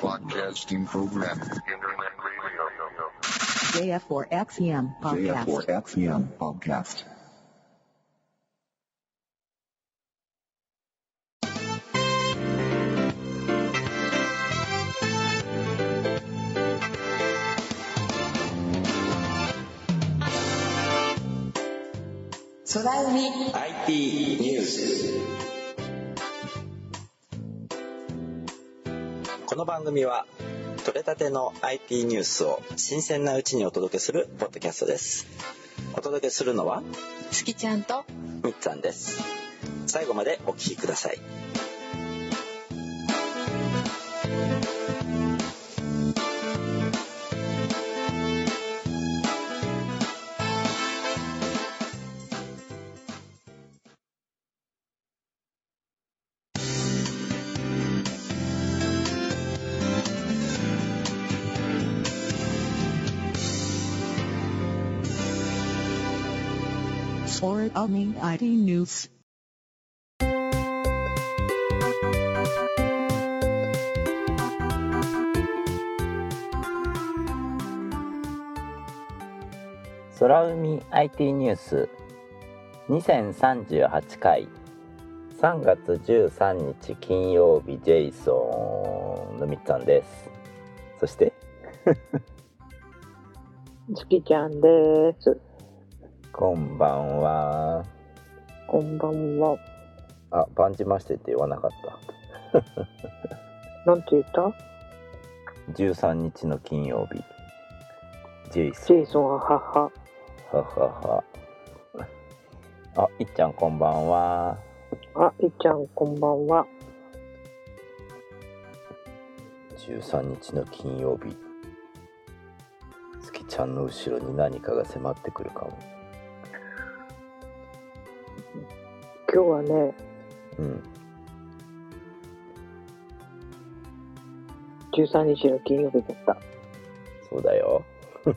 Broadcasting program. Internet radio. JF4XEM podcast. JF4XEM podcast. 空海 IT ニュース この番組は取れたての IT ニュースを新鮮なうちにお届けするポッドキャストです。お届けするのは月ちゃんとみっつぁんです。最後までお聞きください空海 IT News. 空海 IT ニュース2038回3月13日金曜日ジェイソンのみっつぁんですそして？月ちゃんです。こんばんは。こんばんは。あ番じましてって言わなかった。なんて言った？13日の金曜日。ジェイソン。ジェイソンは母。は。ははあいっちゃんこんばんは。あ、いっちゃんこんばんは。13日の金曜日。月ちゃんの後ろに何かが迫ってくるかも今日はね、うん13日の金曜日だった。そうだよ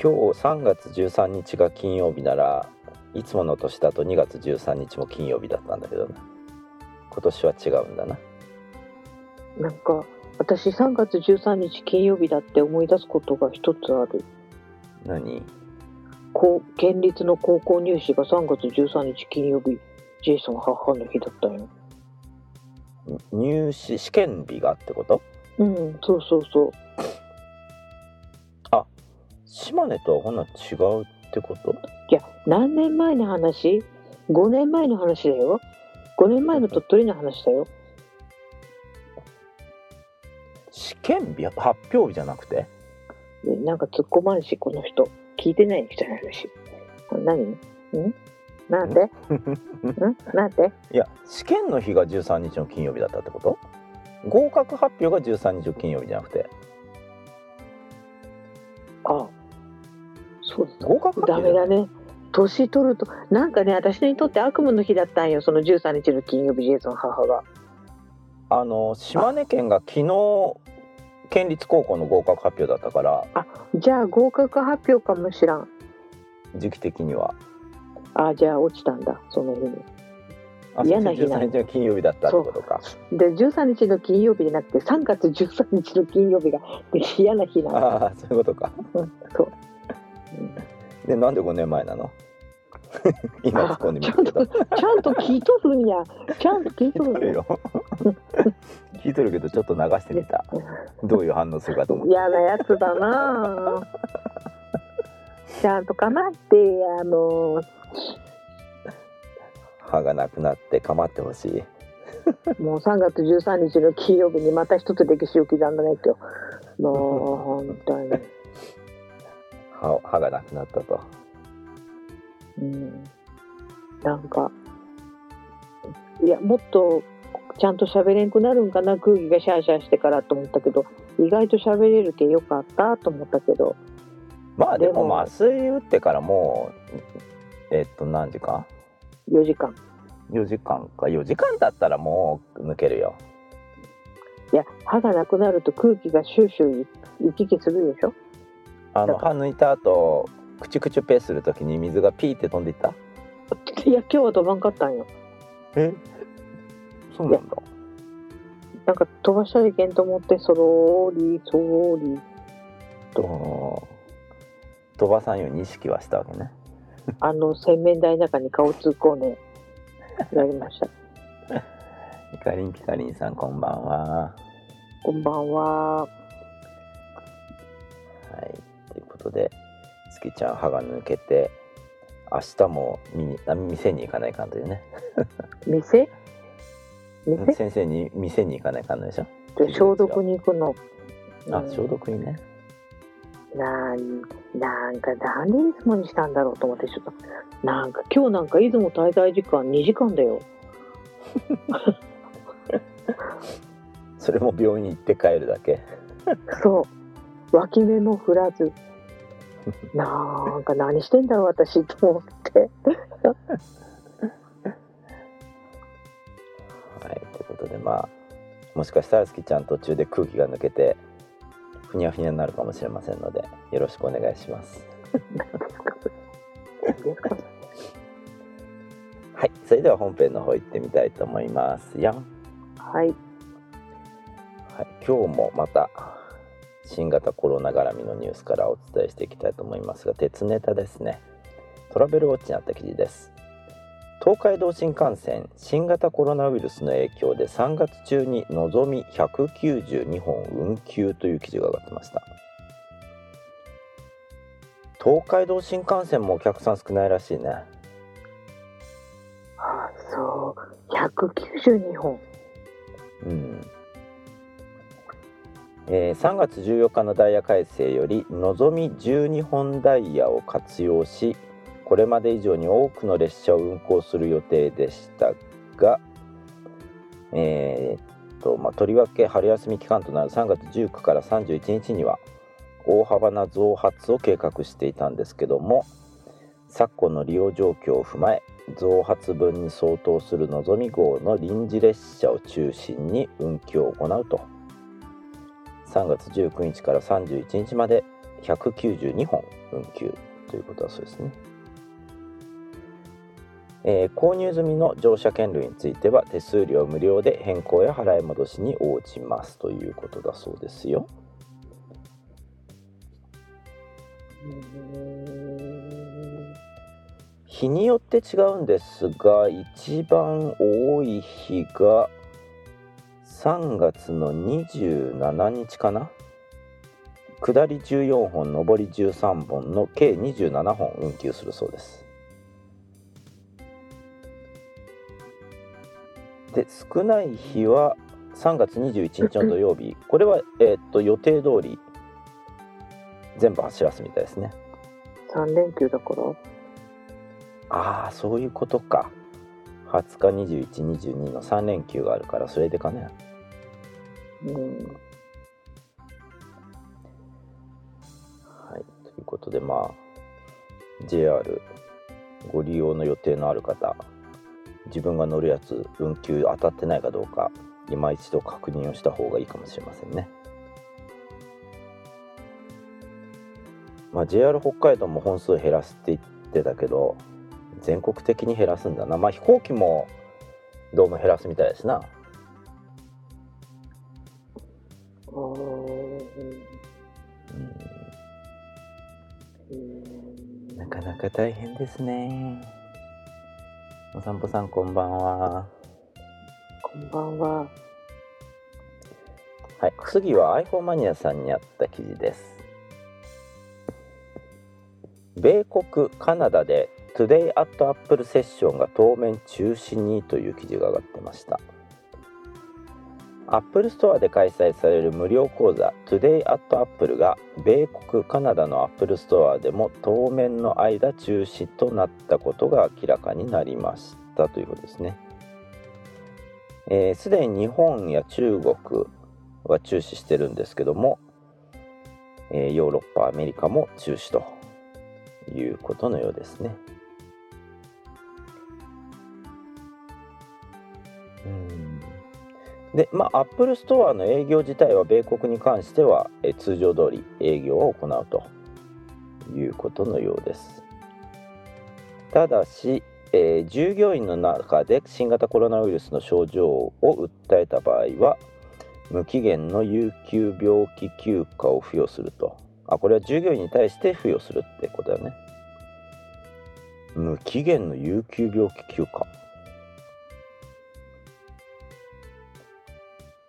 今日3月13日が金曜日ならいつもの年だと2月13日も金曜日だったんだけどな今年は違うんだななんか、私3月13日金曜日だって思い出すことが一つある。何？こう県立の高校入試が3月13日金曜日、ジェイソン母の日だったよ。入試試験日がってこと？うん、そうそうそう。島根とはほんなら違うってこと？いや、何年前の話 ?5 年前の話だよ。5年前の鳥取の話だよ。試験日発表日じゃなくて？ねなんか突っ込まんし、この人。聞いてない人の話。あ何？ん？なんで？ん。なんで？いや試験の日が13日の金曜日だったってこと？合格発表が13日の金曜日じゃなくて。ああそうだ合格発ダ表メだね。年取ると、なんかね、私にとって悪夢の日だったんよ、その13日の金曜日、ジェイソン母が。あの島根県が昨日県立高校の合格発表だったからじゃあ合格発表かもしらん。時期的にはあじゃあ落ちたんだ、その日に。あ嫌な日なの13日の金曜日だったってことかで、13日の金曜日じゃなくて、3月13日の金曜日が嫌な日なんだ。ああそういうことかうんそう。でなんで5年前なの？今突っ込んでみるけどちゃんと聞いとるんや。ちゃんと聞いと聞いとるるんや。よ 聞いとるけどちょっと流してみたどういう反応するかと思って嫌なやつだなあちゃんとかなって、あの、歯がなくなって構ってほしいもう3月13日の金曜日にまた一つ歴史を刻んだね、今日。もう、本当に。歯歯がなくなったとうん。なんか、いや、もっとちゃんと喋れんくなるんかな、空気がシャーシャーしてからと思ったけど、意外と喋れるけよかったと思ったけど、まあでも麻酔打ってからもうえっと何時間4時間。4時間か。4時間だったらもう抜けるよ。いや、歯がなくなると空気がシューシュー行き来するでしょ？あの歯抜いた後クチュクチュペする時に水がピーって飛んでいった？いや今日は飛ばんかったんよ。え？そうなんだ。なんか飛ばしたらいけんと思ってそろーりそろーり。あー。飛ばさんように意識はしたわけね。あの洗面台の中に顔突っ込んでやりました。ピカリンピカリンさんこんばんは。こんばんは。はい。ということで月ちゃん歯が抜けて明日も見にあ店に行かないかんというね。店？店？先生に店に行かないかんのでしょ？で消毒に行くの。うん。あ消毒にね。なんなんかなんでいつもにしたんだろうと思ってちょっと。なんか今日なんか出雲滞在時間2時間だよ。それも病院行って帰るだけ。そう。脇目も振らず なんか何してんだろう私と思って。はいということでまあもしかしたら月ちゃん途中で空気が抜けてふにゃふにゃになるかもしれませんのでよろしくお願いします。はいそれでは本編の方行ってみたいと思います。よはい。はい、今日もまた新型コロナ絡みのニュースからお伝えしていきたいと思いますが鉄ネタですね。トラベルウォッチにあった記事です。東海道新幹線新型コロナウイルスの影響で3月中にのぞみ192本運休という記事が上がってました。東海道新幹線もお客さん少ないらしいね。あそう。192本うんえー3月14日のダイヤ改正よりのぞみ12本ダイヤを活用しこれまで以上に多くの列車を運行する予定でしたが、えーっとまあ、とりわけ春休み期間となる3月19から31日には大幅な増発を計画していたんですけども昨今の利用状況を踏まえ増発分に相当するのぞみ号の臨時列車を中心に運休を行うと。3月19日から31日まで192本運休ということだそうですね、えー購入済みの乗車券類については手数料無料で変更や払い戻しに応じますということだそうですよ。日によって違うんですが一番多い日が3月の27日かな？下り14本上り13本の計27本運休するそうです。で少ない日は3月21日の土曜日。これは、えーっと予定通り全部走らすみたいですね。3連休だからああそういうことか。20日2122の3連休があるからそれでかねはい。ということでまあ JR ご利用の予定のある方自分が乗るやつ運休当たってないかどうか今一度確認をした方がいいかもしれませんね。まあ JR 北海道も本数減らすって言ってたけど全国的に減らすんだな。まあ飛行機もどうも減らすみたいですな。なかなか大変ですね。お散歩さんこんばんは。こんばんははい、次は iPhone マニアさんにあった記事です。米国、カナダで Today at Apple セッションが当面中止にという記事が上がってました。Apple Store で開催される無料講座 Today at Apple が米国、カナダの Apple Store でも当面の間中止となったことが明らかになりましたということですね。えーすでに日本や中国は中止してるんですけども、えーヨーロッパアメリカも中止ということのようですね。うんでまあアップルストアの営業自体は米国に関しては、え通常通り営業を行うということのようです。ただし、えー従業員の中で新型コロナウイルスの症状を訴えた場合は無期限の有給病気休暇を付与すると。あこれは従業員に対して付与するってことだね。無期限の有給病気休暇。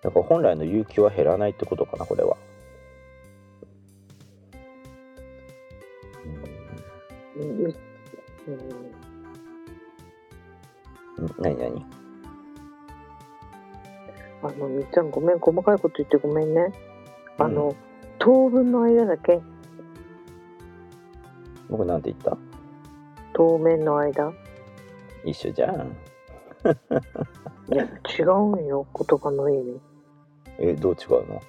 だから本来の有給は減らないってことかなこれは。うん。うん。うん何何？あの、みっちゃんごめん、細かいこと言ってごめんね。あの、当分の間だけ、僕なんて言った？当面の間。一緒じゃん。いや、違うんよ、言葉の意味。えどう違うの？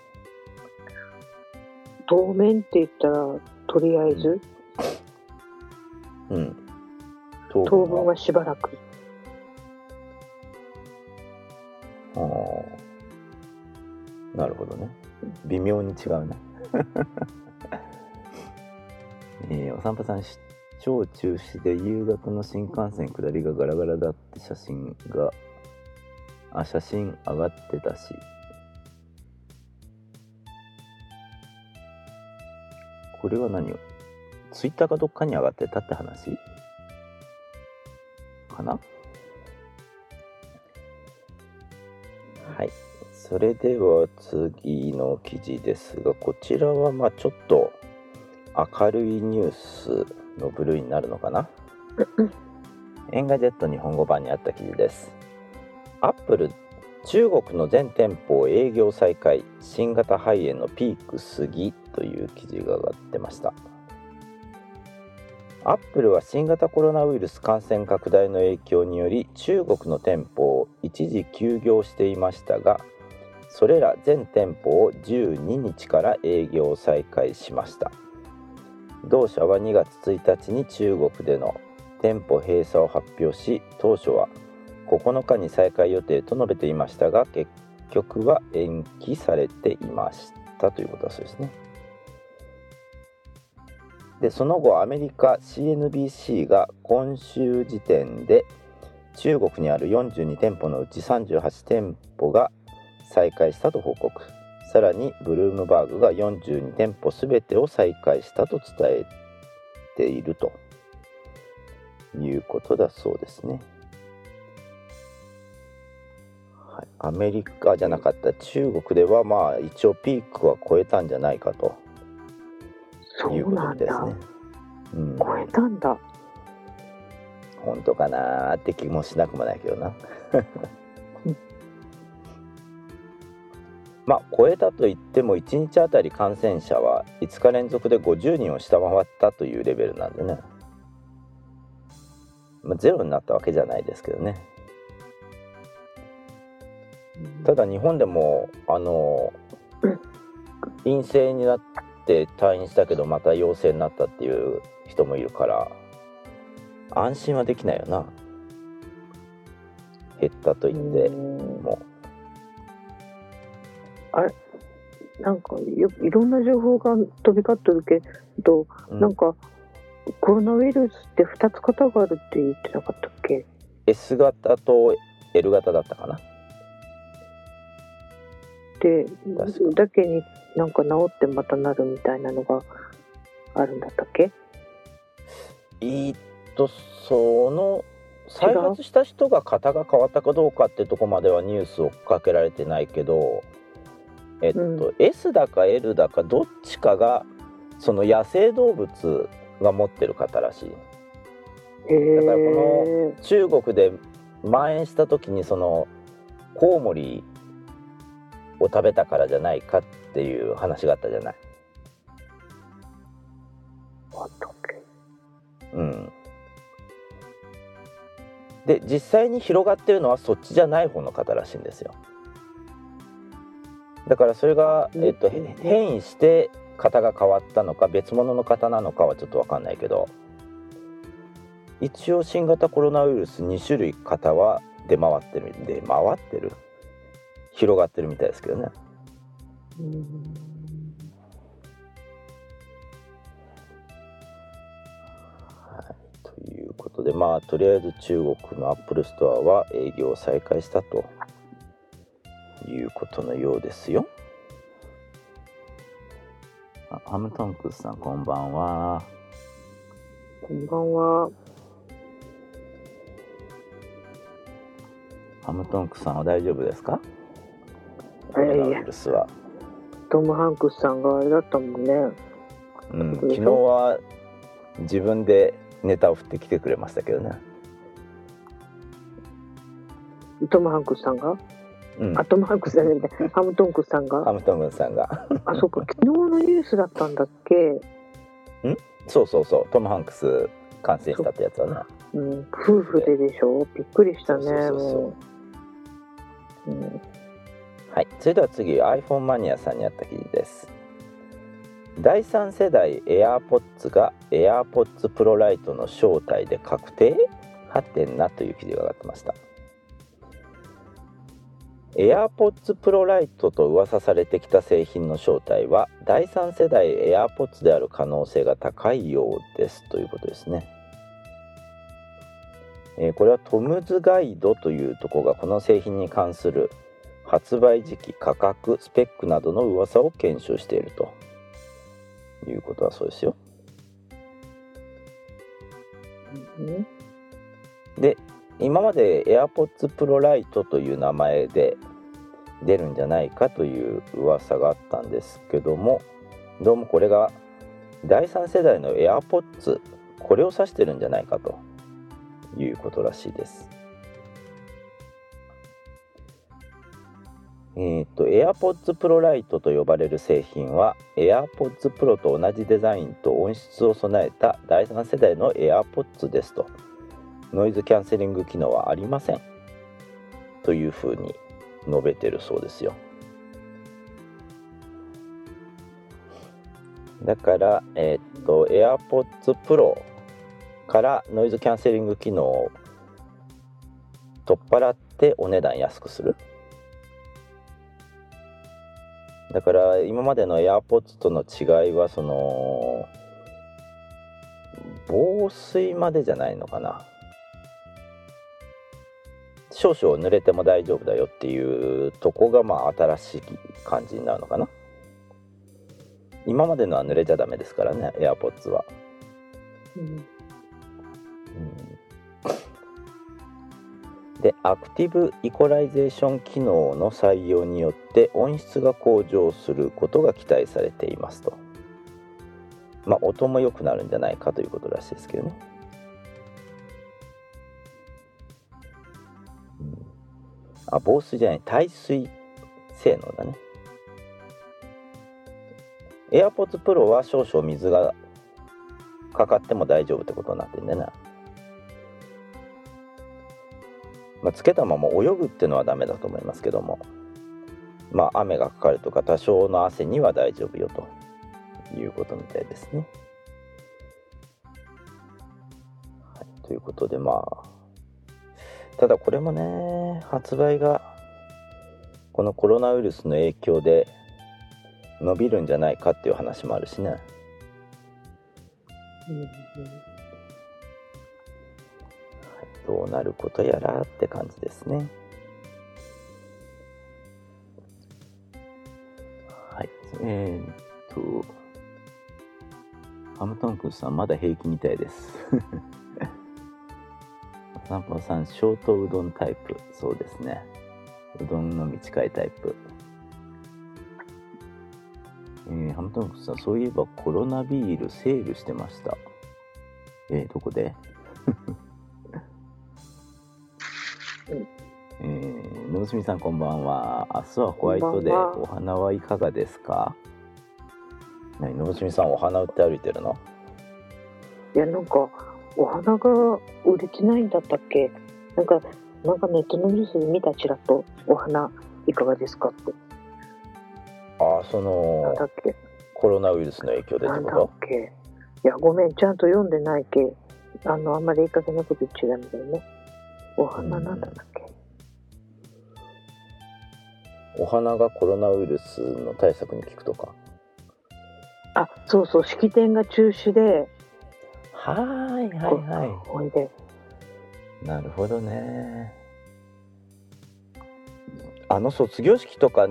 当面って言ったら、とりあえず、うん。当当分はしばらく。あー。なるほどね。微妙に違うね。えーお散歩さん出張中止で夕方の新幹線下りがガラガラだって写真があ写真上がってたしこれは何をツイッターかどっかに上がってたって話？かな？はい。それでは次の記事ですがこちらはまあちょっと明るいニュースの部類になるのかな？ Engadget 日本語版にあった記事です。アップル中国の全店舗営業再開新型肺炎のピーク過ぎという記事が上がってました。アップルは新型コロナウイルス感染拡大の影響により中国の店舗を一時休業していましたがそれら全店舗を12日から営業再開しました。同社は2月1日に中国での店舗閉鎖を発表し当初は9日に再開予定と述べていましたが結局は延期されていましたということだそうですねでその後アメリカ CNBC が今週時点で中国にある42店舗のうち38店舗が再開したと報告さらにブルームバーグが42店舗全てを再開したと伝えているということだそうですね。はい、アメリカじゃなかった中国ではまあ一応ピークは超えたんじゃないかと。そいうことですね。うん、超えたんだ。本当かなーって気もしなくもないけどな。うん。まあ超えたといっても1日あたり感染者は5日連続で50人を下回ったというレベルなんでね、まあ、ゼロになったわけじゃないですけどねただ日本でもあの陰性になって退院したけどまた陽性になったっていう人もいるから安心はできないよな。減ったと言ってうん。も。なんかよいろんな情報が飛び交ってるけど、うん。なんかコロナウイルスって2つ型があるって言ってなかったっけ？S 型と L 型だったかなで確だけになんか治ってまたなるみたいなのがあるんだったっけ？えーっとその再発した人が型が変わったかどうかってとこまではニュースをかけられてないけどえっと、う S だか L だかどっちかがその野生動物が持ってる型らしい。だからこ中国で蔓延した時にそのコウモリを食べたからじゃないかっていう話があったじゃない。あったっけうん、で実際に広がってるのはそっちじゃない方の方らしいんですよ。だからそれが、えっと、へ変異して型が変わったのか別物の型なのかはちょっと分かんないけど一応新型コロナウイルス2種類型は出回ってる。出回ってる広がってるみたいですけどね。うんはい、ということでまあとりあえず中国のアップルストアは営業を再開したということのようですよあハムトンクスさんこんばんはこんばんは。ハムトンクスさんは大丈夫ですか？いコロナウイルスは、トム・ハンクスさんがあれだったもんね。うん、昨日は自分でネタを振ってきてくれましたけどね。トム・ハンクスさんが？うん。あ、トム・ハンクスじゃない。ハムトンクスさんが？ハムトンクスさんが。あ、そっか、昨日のニュースだったんだっけ？そうそうそう。トム・ハンクス感染したってやつはねうん、夫婦ででしょ？びっくりしたね、そうそうそうそう。もう。うんはい、それでは次 iPhone マニアさんにあった記事です。第3世代 AirPods が AirPods Pro Lite の正体で確定？はてなという記事が上がってました。AirPods Pro Lite と噂されてきた製品の正体は第3世代 AirPods である可能性が高いようですということですね。えこれはトムズガイドというところがこの製品に関する発売時期価格スペックなどの噂を検証していると。いうことはそうですよ。うん。で今まで AirPods Pro Lite という名前で出るんじゃないかという噂があったんですけどもどうもこれが第3世代の AirPods これを指してるんじゃないかということらしいですえー、と AirPods Pro Lite と呼ばれる製品は AirPods Pro と同じデザインと音質を備えた第3世代の AirPods ですと。ノイズキャンセリング機能はありません。というふうに述べてるそうですよ。だから、えーっと AirPods Pro からノイズキャンセリング機能を取っ払ってお値段安くする。だから今までの AirPods との違いはその防水までじゃないのかな。少々濡れても大丈夫だよっていうとこがまあ新しい感じになるのかな。今までのは濡れちゃダメですからね AirPods は、うんでアクティブイコライゼーション機能の採用によって音質が向上することが期待されていますと。まあ音も良くなるんじゃないかということらしいですけどね、うん、あ防水じゃない耐水性能だね。AirPods Pro は少々水がかかっても大丈夫ってことになってんだよな。まあ、つけたまま泳ぐっていうのはダメだと思いますけどもまあ雨がかかるとか多少の汗には大丈夫よということみたいですね。はい、ということでまあただこれもね発売がこのコロナウイルスの影響で伸びるんじゃないかっていう話もあるしね。うんどうなることやらって感じですね。はい。えー、っと、ハムトンクスさん、まだ平気みたいです。サンパさん、ショートうどんタイプ。そうですね。うどんのみ近いタイプ。えー、ハムトンクスさん、そういえばコロナビールセールしてました。えー、どこで？えー、のぶすみさんこんばんは。明日はホワイトデー。お花はいかがですか？何？のぶすみさんお花売って歩いてるの？いや、なんか、お花が売れてないんだったっけ？なんか、なんかネットのニュースで見たちらっと、お花いかがですかって。ああ、そなんのだっけ？コロナウイルスの影響でってこと？け？いや、ごめん、ちゃんと読んでないけ。あの、あんまりいい加減なこと言っちゃダメだよね。お花なんだったっけ？お花がコロナウイルスの対策に効くとか。あ、そうそう、式典が中止で、はいはいはほいで。いなるほどね。あの卒業式とか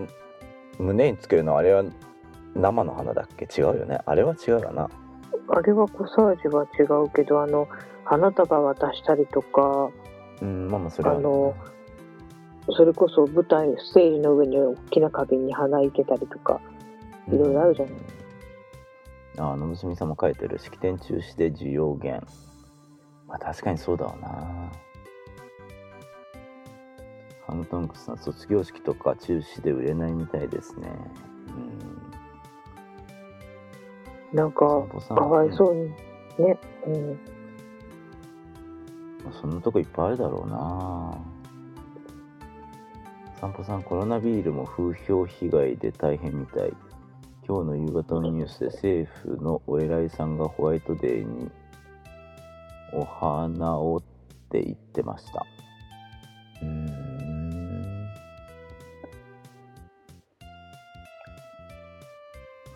胸につけるのはあれは生の花だっけ？違うよね。あれは違うよな。あれはコサージュは違うけどあの花束渡したりとかうんまあまあそれはあのそれこそ舞台ステージの上に大きな花瓶に花いけたりとかいろいろあるじゃない、ああの娘さんも書いてる式典中止で需要減まあ確かにそうだわな。ハムトンクスさん卒業式とか中止で売れないみたいですね。なんか散歩さん。かわいそうにね、うん、うんそんなとこいっぱいあるだろうな。散歩さんコロナビールも風評被害で大変みたい。今日の夕方のニュースで政府のお偉いさんがホワイトデーにお花をって言ってました。うーん。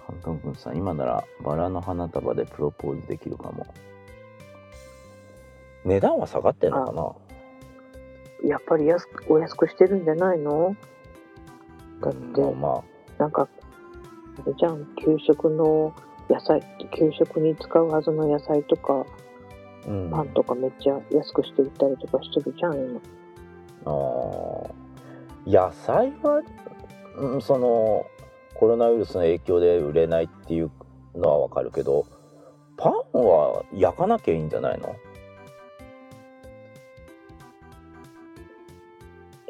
ハントン君さん今ならバラの花束でプロポーズできるかも。値段は下がってんのかな？やっぱり安くお安くしてるんじゃないの？だってうんまあまなんかあれじゃん給食の野菜給食に使うはずの野菜とかあ、うん、パンとかめっちゃ安くして売ったりとかしてるじゃん今。あー。野菜は、うん、そのコロナウイルスの影響で売れないっていうのはわかるけどパンは焼かなきゃいいんじゃないの？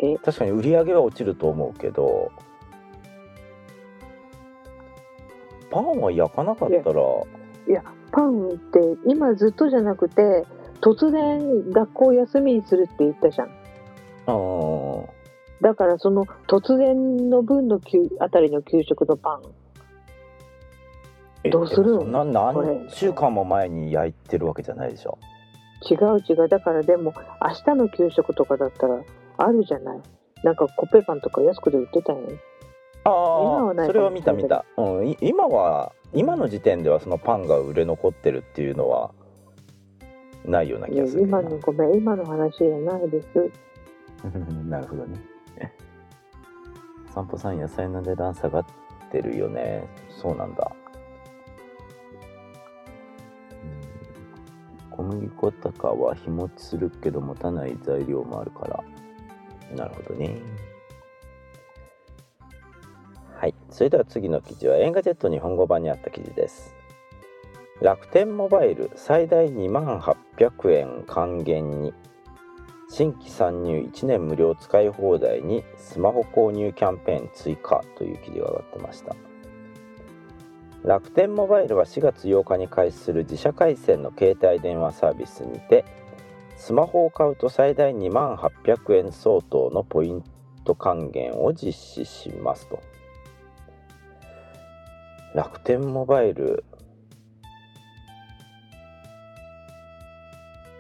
え確かに売り上げは落ちると思うけどパンは焼かなかったら。パンって今ずっとじゃなくて突然学校休みにするって言ったじゃん。あー。だからその突然の分の給あたりの給食のパン。えどうするの？でもそんなこれ。何週間も前に焼いてるわけじゃないでしょ。違う違う。だからでも明日の給食とかだったらあるじゃない。なんかコッペパンとか安くで売ってたよああそれは見た見た、うん、い今は今の時点ではそのパンが売れ残ってるっていうのはないようない気やがする今のごめん。今の話じゃないです。なるほどね。散歩さん野菜の値段下がってるよね。そうなんだ。うん。小麦粉とかは日持ちするけど持たない材料もあるからなるほどね。はい。それでは次の記事は Engadget 日本語版にあった記事です。楽天モバイル最大2万800円還元に。新規参入1年無料使い放題にスマホ購入キャンペーン追加という記事が上がってました。楽天モバイルは4月8日に開始する自社回線の携帯電話サービスにてスマホを買うと最大2万800円相当のポイント還元を実施しますと。楽天モバイル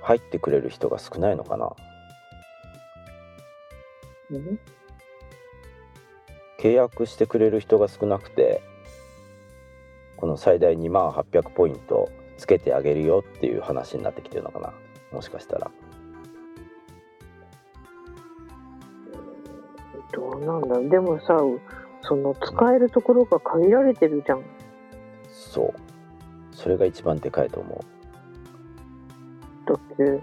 入ってくれる人が少ないのかな？うん？契約してくれる人が少なくてこの最大2万800ポイントつけてあげるよっていう話になってきてるのかな？もしかしたら。どうなんだ？でもさその使えるところが限られてるじゃん。そう。それが一番でかいと思だってう、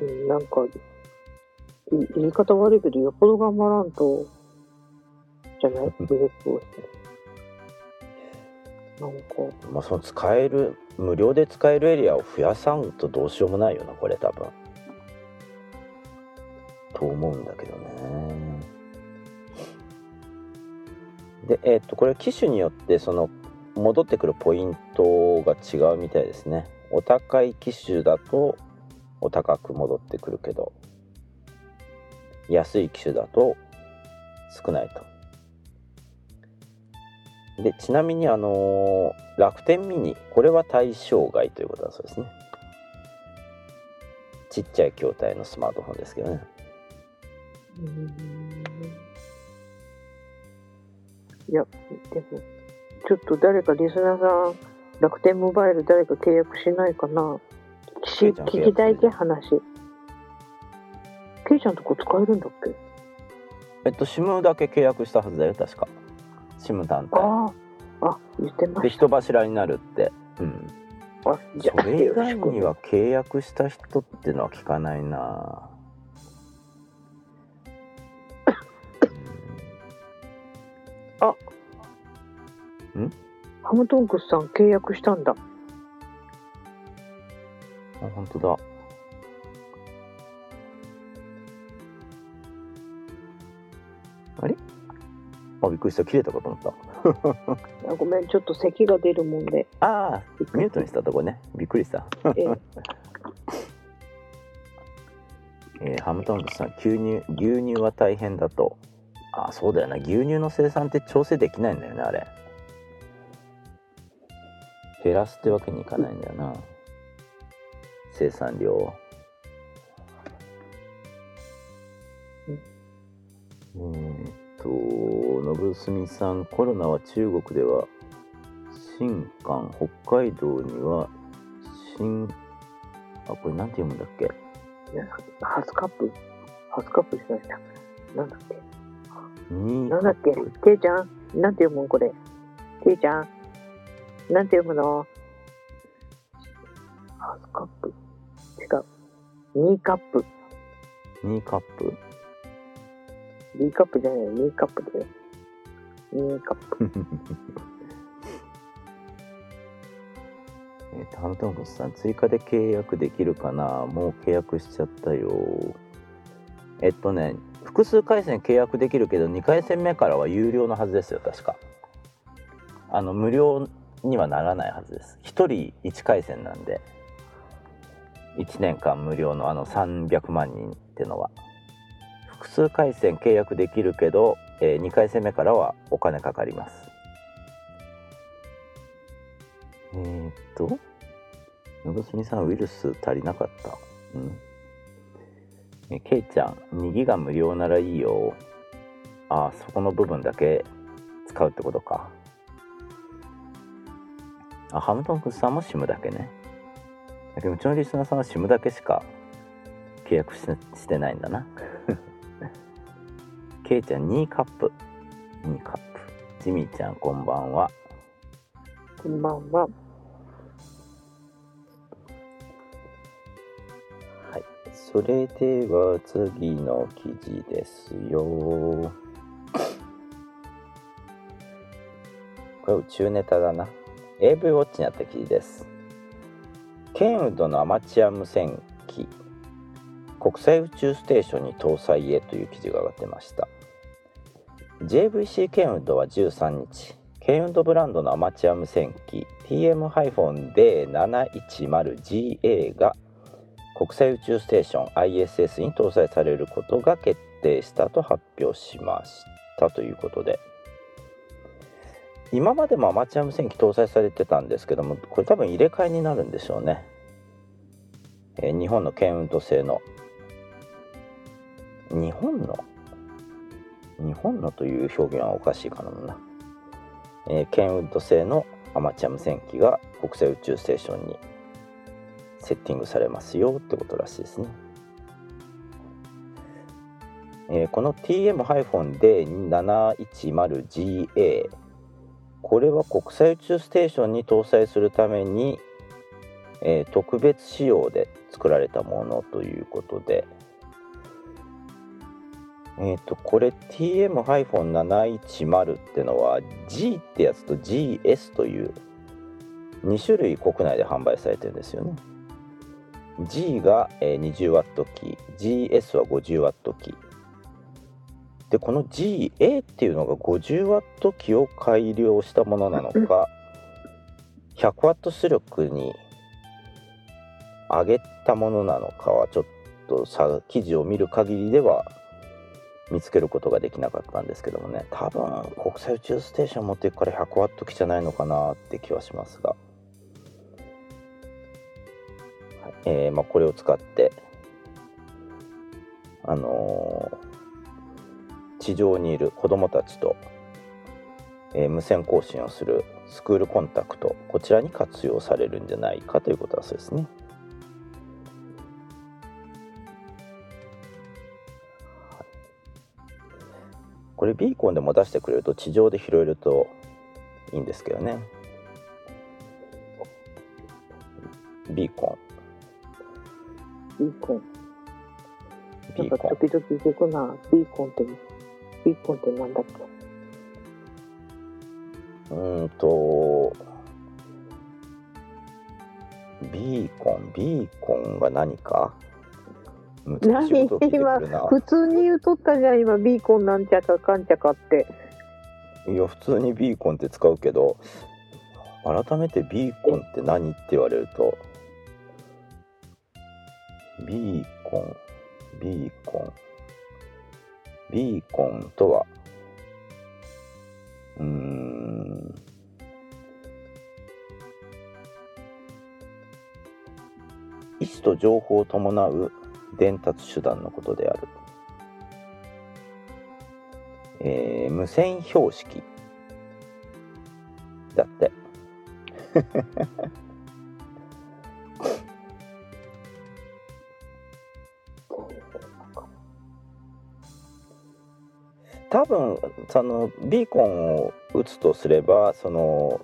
うん。うんなんかい言い方悪いけどよっぽど頑張らんとじゃない？努力をして。なんか。まあ、その使える無料で使えるエリアを増やさんとどうしようもないよなこれ多分。と思うんだけどね。でえっ、とこれ機種によってその戻ってくるポイントが違うみたいですね。お高い機種だとお高く戻ってくるけど安い機種だと少ないと。でちなみにあのー楽天ミニこれは対象外ということだそうですね。ちっちゃい筐体のスマートフォンですけどね。うん。いやでもちょっと誰かリスナーさん楽天モバイル誰か契約しないかな？しケイちゃん契約聞きたいって話。ケイちゃんとこ使えるんだっけ？えっと SIM だけ契約したはずだよ確か SIM 単体あああ言ってましで人柱になるって。うん。たあじゃあそれ以外には契約した人ってのは聞かないな。ハムトンクスさん契約したんだ。あ本当だあびっくりした。切れたかと思った。あごめんちょっと咳が出るもんで。ああミュートにしたとこね。びっくりした。ええ。えーハムトングスさん牛乳牛乳は大変だと。あそうだよな。牛乳の生産って調整できないんだよねあれ。減らすってわけにいかないんだよな。生産量を。えーっと信澄さんコロナは中国では新冠北海道には新あこれなんて読むんだっけ？ハスカップ？ハスカップじゃない。ななんだっけ？になんだっけ？ケイちゃん？なんて読むんこれ？ケイちゃん？なんて読むの？ハスカップ。違う。ニーカップ。2カップ？B カップじゃないよ。ニーカップだよニ ーカップえっとハムトンコスさん追加で契約できるかな？もう契約しちゃったよ。えっとね複数回線契約できるけど2回戦目からは有料のはずですよ確か。あの無料にはならないはずです。1人1回線なんで。1年間無料のあの300万人ってのは。複数回線契約できるけど、え2回戦目からはお金かかります。えー、っとのすみさんウイルス足りなかった？うん。えケイちゃん2ギガ無料ならいいよ。あそこの部分だけ使うってことか。あハムトンクスさんも SIM だけね。だけどうちのリスナーさんは SIM だけしか契約ししてないんだな。ケイちゃん2カップ。2カップ。ジミーちゃんこんばんは。こんばんは。はい、それでは次の記事ですよ。これ宇宙ネタだな。AV ウォッチにあった記事です。ケンウッドのアマチュア無線機。国際宇宙ステーションに搭載へという記事が上がってました JVC ケンウッドは13日。ケンウッドブランドのアマチュア無線機。TM-D710GA が国際宇宙ステーション ISS に搭載されることが決定したと発表しましたということで。今までもアマチュア無線機搭載されてたんですけどもこれ多分入れ替えになるんでしょうね、えー日本のケンウッド製の。日本の日本のという表現はおかしいかな。えーケンウッド製のアマチュア無線機が国際宇宙ステーションにセッティングされますよってことらしいですね。えーこの TM-D710GA これは国際宇宙ステーションに搭載するために、えー特別仕様で作られたものということで、えー、とこれ TM-710 ってのは G ってやつと GS という2種類国内で販売されてるんですよね。G が 20W 機 GS は 50W 機でこの GA っていうのが 50W 機を改良したものなのか 100W 出力に上げたものなのかはちょっとさ記事を見る限りでは見つけることができなかったんですけどもね多分国際宇宙ステーション持っていくから 100W 機じゃないのかなって気はしますが。えーまあ、これを使って、あのー地上にいる子供たちとえー無線更新をするスクールコンタクトこちらに活用されるんじゃないかということだそうですね。これビーコンでも出してくれると地上で拾えるといいんですけどね。ビーコビーコン。ン、なんかビーコン。時々動くな。ビーコンって、ビーコンってなんだっけ？うーんと、ビーコン、ビーコンが何か？難しいことを聞いてくるな。普通に言うとったじゃん、今、ビーコンなんちゃかかんちゃかって。いや、普通にビーコンって使うけど、改めてビーコンって何って言われると、ビーコン、ビーコン、ビーコンとは、うーん、意思と情報を伴う伝達手段のことである。えー無線標識だって 多分そのビーコンを打つとすればその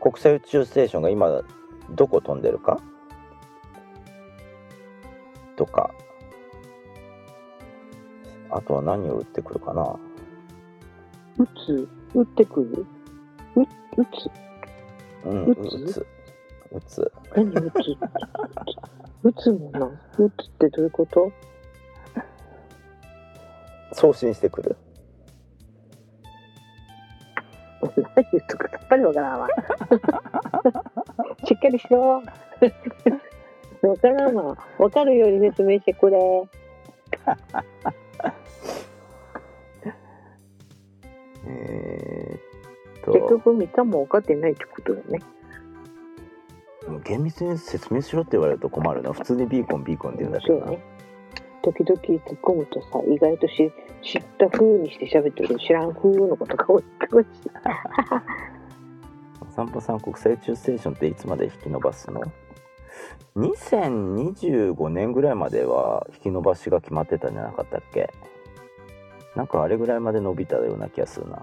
国際宇宙ステーションが今どこ飛んでるかかあとは何を打ってくるかな？打つ？打ってくる？う打つ？うん、打打つつ。打つ。何打つ？打つもんな。打つってどういうこと？送信してくる。何言うとかさっぱりわからんわ。しっかりしろ。わからんわ。わかるように説明してくれ。えー、っ結と、局みかんも分かってないってことだね。厳密に説明しろって言われると困るな。普通にビーコン、ビーコンって言うんだけどな。そうね。時々突っ込むとさ、意外とし知った風にして喋ってるけど知らん風のことが多いかもしれな 散歩さん国際宇宙ステーションっていつまで引き延ばすの？?2025 年ぐらいまでは引き延ばしが決まってたんじゃなかったっけ？なんかあれぐらいまで伸びたような気がするな。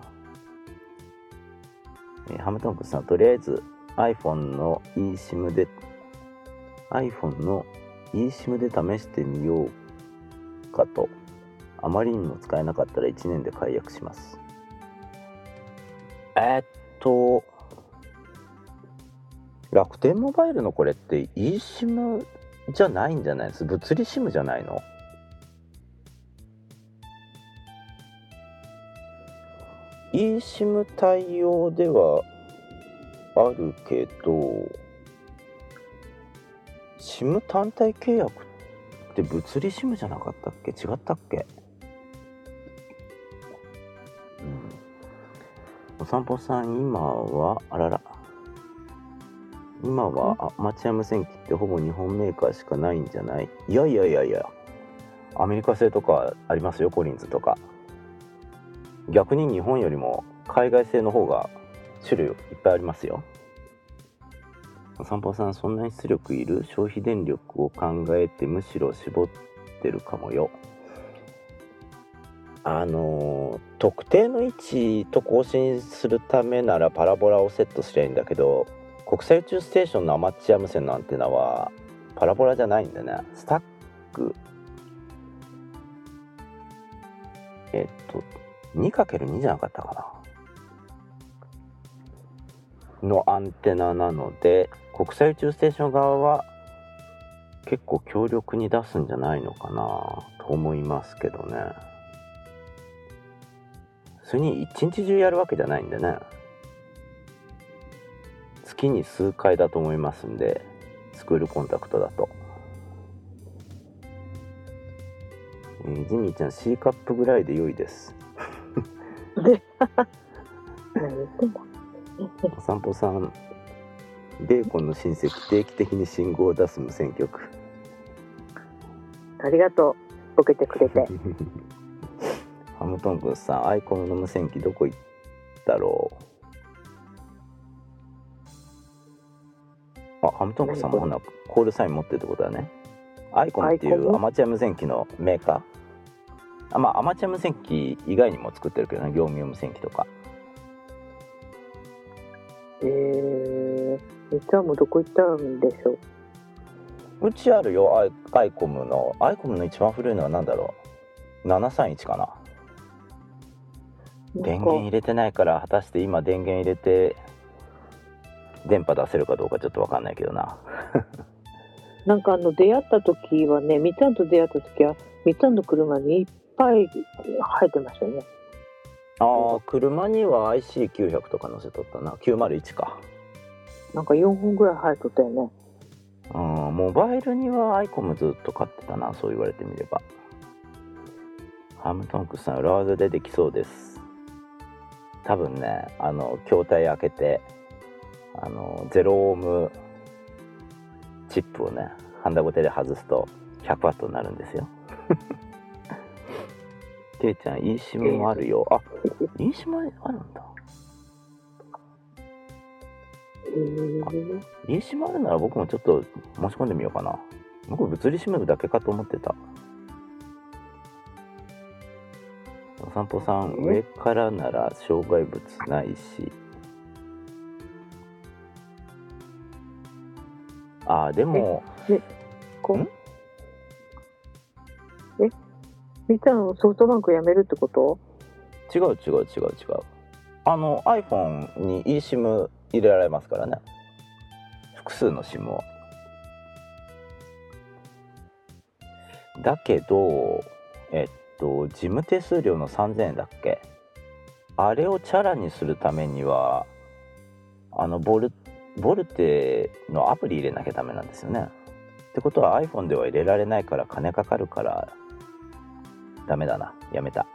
えーハムトンクさん、とりあえず iPhone の eSIM で iPhone の eSIM で試してみようかと。あまりにも使えなかったら1年で解約します。えーっと、楽天モバイルのこれって eSIM じゃないんじゃないです？物理 SIM じゃないの？eSIM 対応ではあるけど SIM 単体契約って物理 SIM じゃなかったっけ？違ったっけ？うん。お散歩さん今はあらら。今はアマチュア無線機ってほぼ日本メーカーしかないんじゃない？いやいやいやいや。アメリカ製とかありますよコリンズとか。逆に日本よりも海外製の方が種類いっぱいありますよ。お散歩さんそんなに出力いる消費電力を考えてむしろ絞ってるかもよ。あのー特定の位置と更新するためならパラボラをセットすりゃいいんだけど国際宇宙ステーションのアマチュア無線のアンテナはパラボラじゃないんだね。スタック。えっと 2×2 じゃなかったかな。のアンテナなので国際宇宙ステーション側は結構強力に出すんじゃないのかなと思いますけどね。それに一日中やるわけじゃないんでね。月に数回だと思いますんでスクールコンタクトだと、えージミーちゃん C カップぐらいで良いです お散歩さんベーコンの親戚定期的に信号を出す無線局ありがとう。ボケてくれて。ハムトンクスさんアイコンの無線機どこ行っだろう？あハムトンクさんもほなコールサイン持ってるってことだね。アイコンっていうアマチュア無線機のメーカー？あまあアマチュア無線機以外にも作ってるけどね業務用無線機とか。えー、みっちゃんもどこ行ったんでしょう？うちあるよアイアイコムの。アイコムの一番古いのは何だろう？731かな。電源入れてないから果たして今電源入れて電波出せるかどうかちょっと分かんないけどな。なんかあの出会った時はねみっちゃんと出会った時はみっちゃんの車にいっぱい入ってましたよね。ああ車には IC900 とか載せとったな。901か。なんか4本ぐらい入っとったよね。うんモバイルにはアイコムずっと買ってたなそう言われてみれば。ハムトンクスさん裏技でできそうです。多分ねあの筐体開けてあのゼロオームチップをねハンダゴテで外すと100ワットになるんですよ。ケイちゃん eSIM もあるよ。あ eSIM あるんだ。eSIM あるなら僕もちょっと申し込んでみようかな。僕物理 SIM だけかと思ってた。お散歩さんえ上からなら障害物ないしあーでもこん？えみっちゃんソフトバンク辞めるってこと？違う違う違う違う。あの iPhone に eSIM 入れられますからね。複数の SIM を。だけどえっと事務手数料の3000円だっけ？あれをチャラにするためにはあのボルボルテのアプリ入れなきゃダメなんですよね。ってことは iPhone では入れられないから金かかるからダメだな。やめた。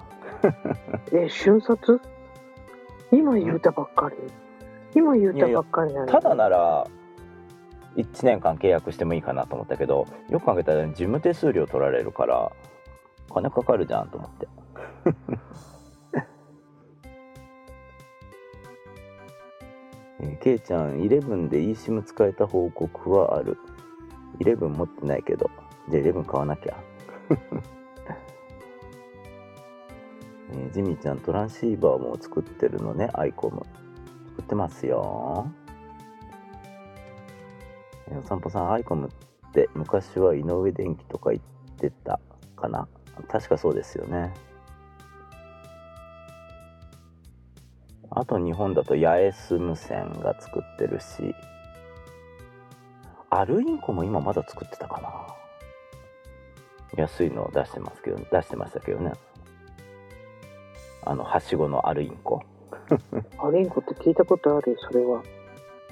え瞬殺？今言うたばっかり。今言うたばっかりなのに。ただなら1年間契約してもいいかなと思ったけどよく考えたら事務手数料取られるから金かかるじゃんと思ってえーケイちゃん11で eSIM 使えた報告はある。11持ってないけど。じゃあ11買わなきゃ。えージミーちゃんトランシーバーも作ってるのね。アイコム。作ってますよ。えーお散歩さんアイコムって昔は井上電機とか言ってたかな。確かそうですよね。あと日本だと八重洲無線が作ってるしアルインコも今まだ作ってたかな。安いのを出してますけど出してましたけどね。あのはしごのアルインコ。アレンコって聞いたことあるそれは。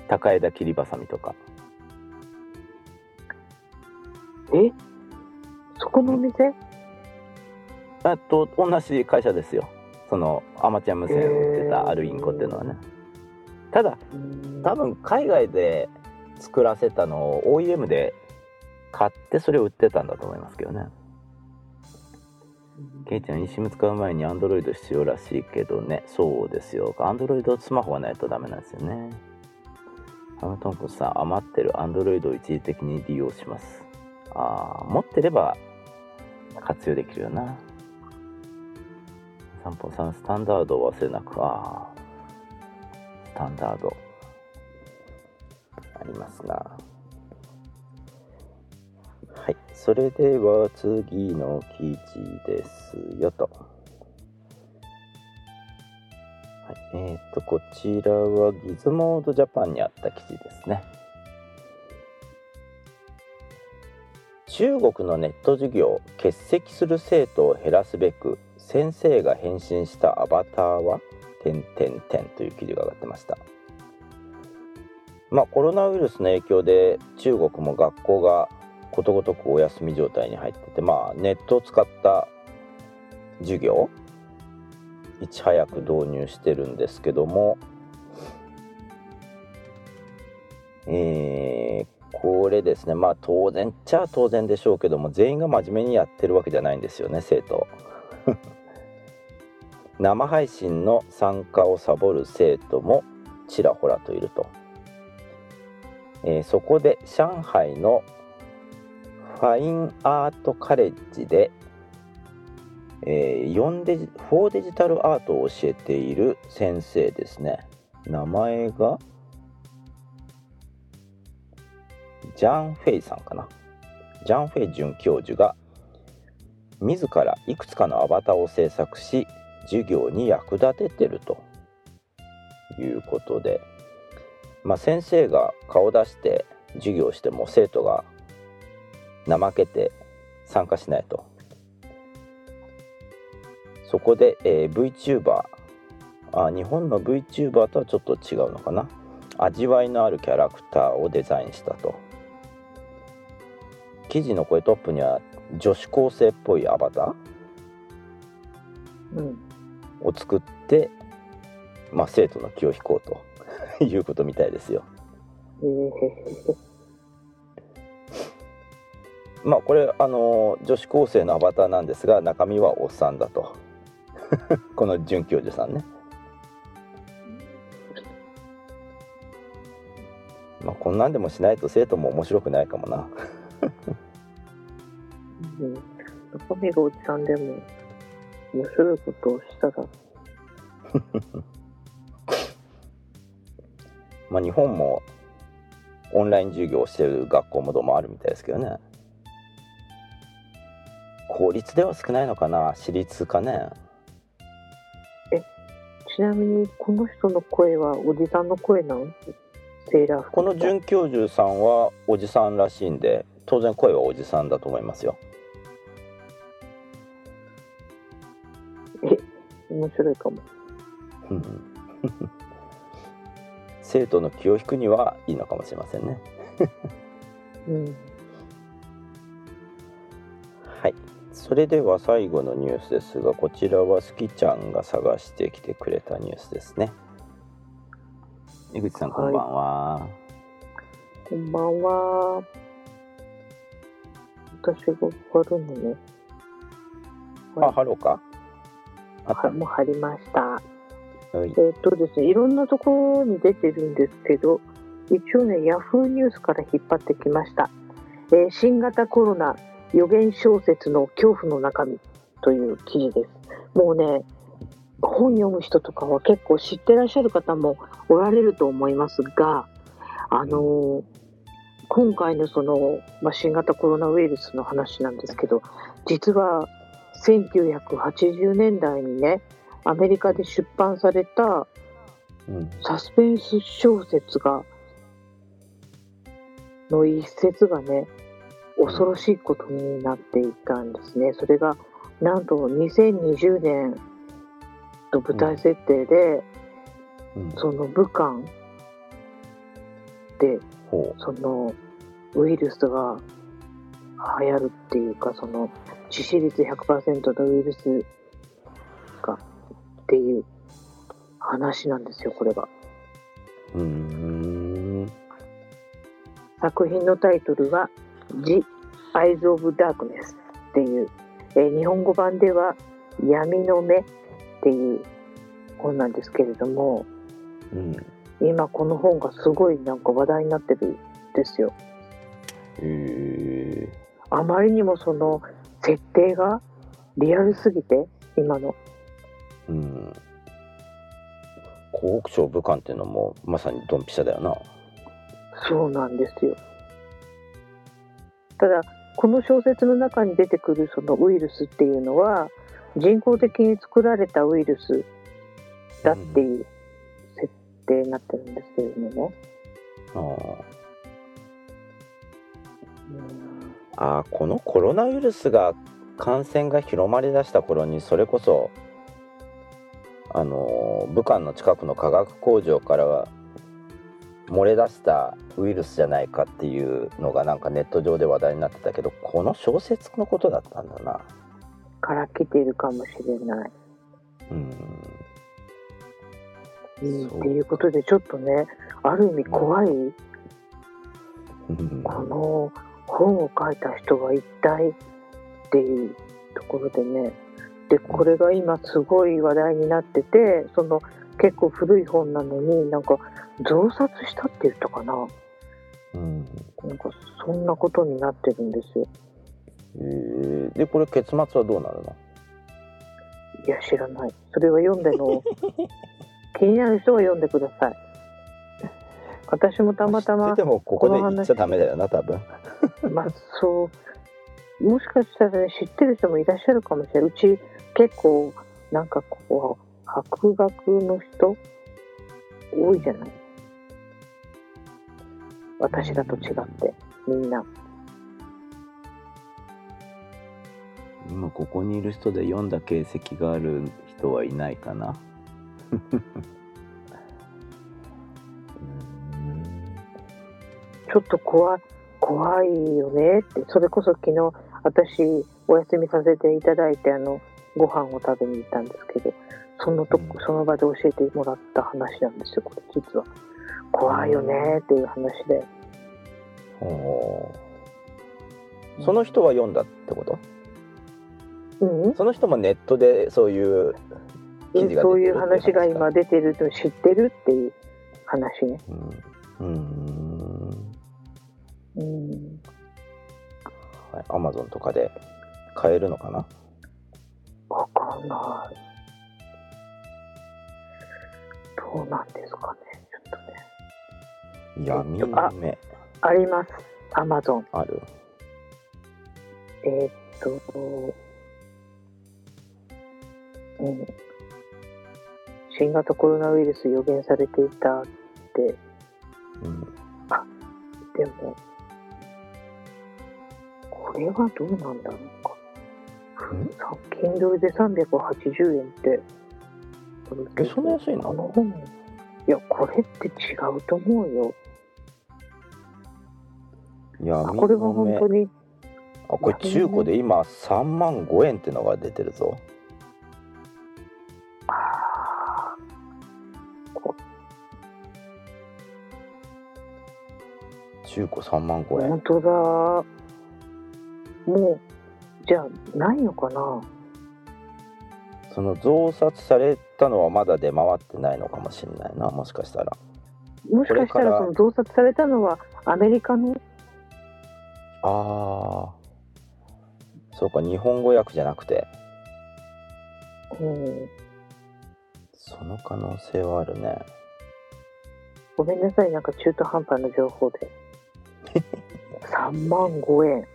高枝切りばさみとか。え？そこのお店？あと同じ会社ですよそのアマチュア無線を売ってたアルインコっていうのはね。ただ多分海外で作らせたのを OEM で買ってそれを売ってたんだと思いますけどね。ケイちゃん eSIM 使う前に Android 必要らしいけどね。そうですよ。Android スマホがないとダメなんですよね。ハムトンコさん余ってる Android を一時的に利用します。あー持ってれば活用できるよな散歩さんスタンダードを忘れなく。あスタンダード。ありますな。はい。それでは次の記事ですよと。はい。えっ、とこちらはギズモードジャパンにあった記事ですね。中国のネット授業欠席する生徒を減らすべく先生が変身したアバターは？点点点という記事が上がってました。まあコロナウイルスの影響で中国も学校がことごとくお休み状態に入っててまあネットを使った授業？いち早く導入してるんですけども。えーこれですね。まあ当然っちゃ当然でしょうけども全員が真面目にやってるわけじゃないんですよね生徒。生配信の参加をサボる生徒もちらほらといると、えーそこで上海のファインアートカレッジで、えー、4デジ4デジタルアートを教えている先生ですね。名前がジャン・フェイさんかな。ジャン・フェイ准教授が自らいくつかのアバターを制作し授業に役立ててると。いうことで、まあ、先生が顔出して授業しても生徒が怠けて参加しないと。そこで、えー VTuber あ日本の VTuber とはちょっと違うのかな。味わいのあるキャラクターをデザインしたと。記事の声トップには女子高生っぽいアバター？うん。を作って、まあ、生徒の気を引こうと いうことみたいですよ、まあこれあの女子高生のアバターなんですが中身はおっさんだと。この准教授さんね。まあこんなんでもしないと生徒も面白くないかもな。うん。中身がおじさんでも、面白いことをしたら、まあ日本もオンライン授業をしてる学校もどうもあるみたいですけどね。公立では少ないのかな私立かね。ちなみにこの人の声はおじさんの声なのセーラー服この准教授さんはおじさんらしいんで当然声はおじさんだと思いますよ面白いかも。うん 生徒の気を引くにはいいのかもしれませんねうん。はいそれでは最後のニュースですがこちらはすきちゃんが探してきてくれたニュースですね江口さんこんばんは、こんばんは。私が貼るのね。あハローかはもう貼りました。はいえっとですね、いろんなところに出てるんですけど、一応ね、ヤフーニュースから引っ張ってきました。えー新型コロナ予言小説の恐怖の中身という記事です。もうね、本読む人とかは結構知ってらっしゃる方もおられると思いますが、あのー今回のその、まあ、新型コロナウイルスの話なんですけど、実は1980年代にね、アメリカで出版されたうん。サスペンス小説が、の一節がね、恐ろしいことになっていたんですね。それが、なんと2020年と舞台設定で、うん。その武漢で、ほそのウイルスが流行るっていうか、その致死率100%のウイルスがっていう話なんですよ、これが。うん作品のタイトルは「The Eyes of Darkness」っていう、えー日本語版では「闇の目」っていう本なんですけれどもうん今この本がすごいなんか話題になってるんですよ。えあまりにもその設定がリアルすぎて今の。ー、うん。湖北省武漢っていうのもまさにドンピシャだよな。そうなんですよ。ただこの小説の中に出てくるそのウイルスっていうのは人工的に作られたウイルスだっていう設定になってるんですけれどもね。あーうんあーこのコロナウイルスが感染が広まりだした頃にそれこそあのー武漢の近くの化学工場からは漏れ出したウイルスじゃないかっていうのがなんかネット上で話題になってたけどこの小説のことだったんだな。から来ているかもしれない。うん。うん、っていうことでちょっとねある意味怖い。うん。この本を書いた人が一体っていうところでね。でこれが今すごい話題になっててその結構古い本なのになんか増刷したって言ったかな。うん。なんかそんなことになってるんですよ。えー。でこれ結末はどうなるの？いや知らない。それは読んでの。気になる人は読んでください私もたまたま知っててもここで言っちゃダメだよな多分。まあそう。もしかしたらね知ってる人もいらっしゃるかもしれない。うち結構なんかこう博学の人多いじゃない。私らと違ってみんな。今ここにいる人で読んだ形跡がある人はいないかな ちょっと怖い怖いよねって。それこそ昨日私お休みさせていただいてあのご飯を食べに行ったんですけどそのとこうん。その場で教えてもらった話なんですよこれ実は。怖いよねっていう話で。ほうその人は読んだってこと？うん？その人もネットでそういう記事が出てるってそういう話が今出てるの知ってるっていう話ね。うん。うんうん。はいアマゾンとかで買えるのかな？わかんない。どうなんですかね。ちょっとね。闇の目あります。アマゾンある？えーっと、うん、新型コロナウイルス予言されていたって、うん。でも、これはどうなんだろう。か。ん？さ Kindle で380円って、えそんな安いの？いや、これって違うと思うよ。あ闇これは本当に、あこれ中古で今3万5円ってのが出てるぞ。あ中古3万5円本当だ。もう、じゃあ、ないのかな？その増刷されたのはまだ出回ってないのかもしれないなもしかしたら。もしかしたらその増刷されたのはアメリカの？ああそうか日本語訳じゃなくて。うんその可能性はあるね。ごめんなさいなんか中途半端な情報で。3万5円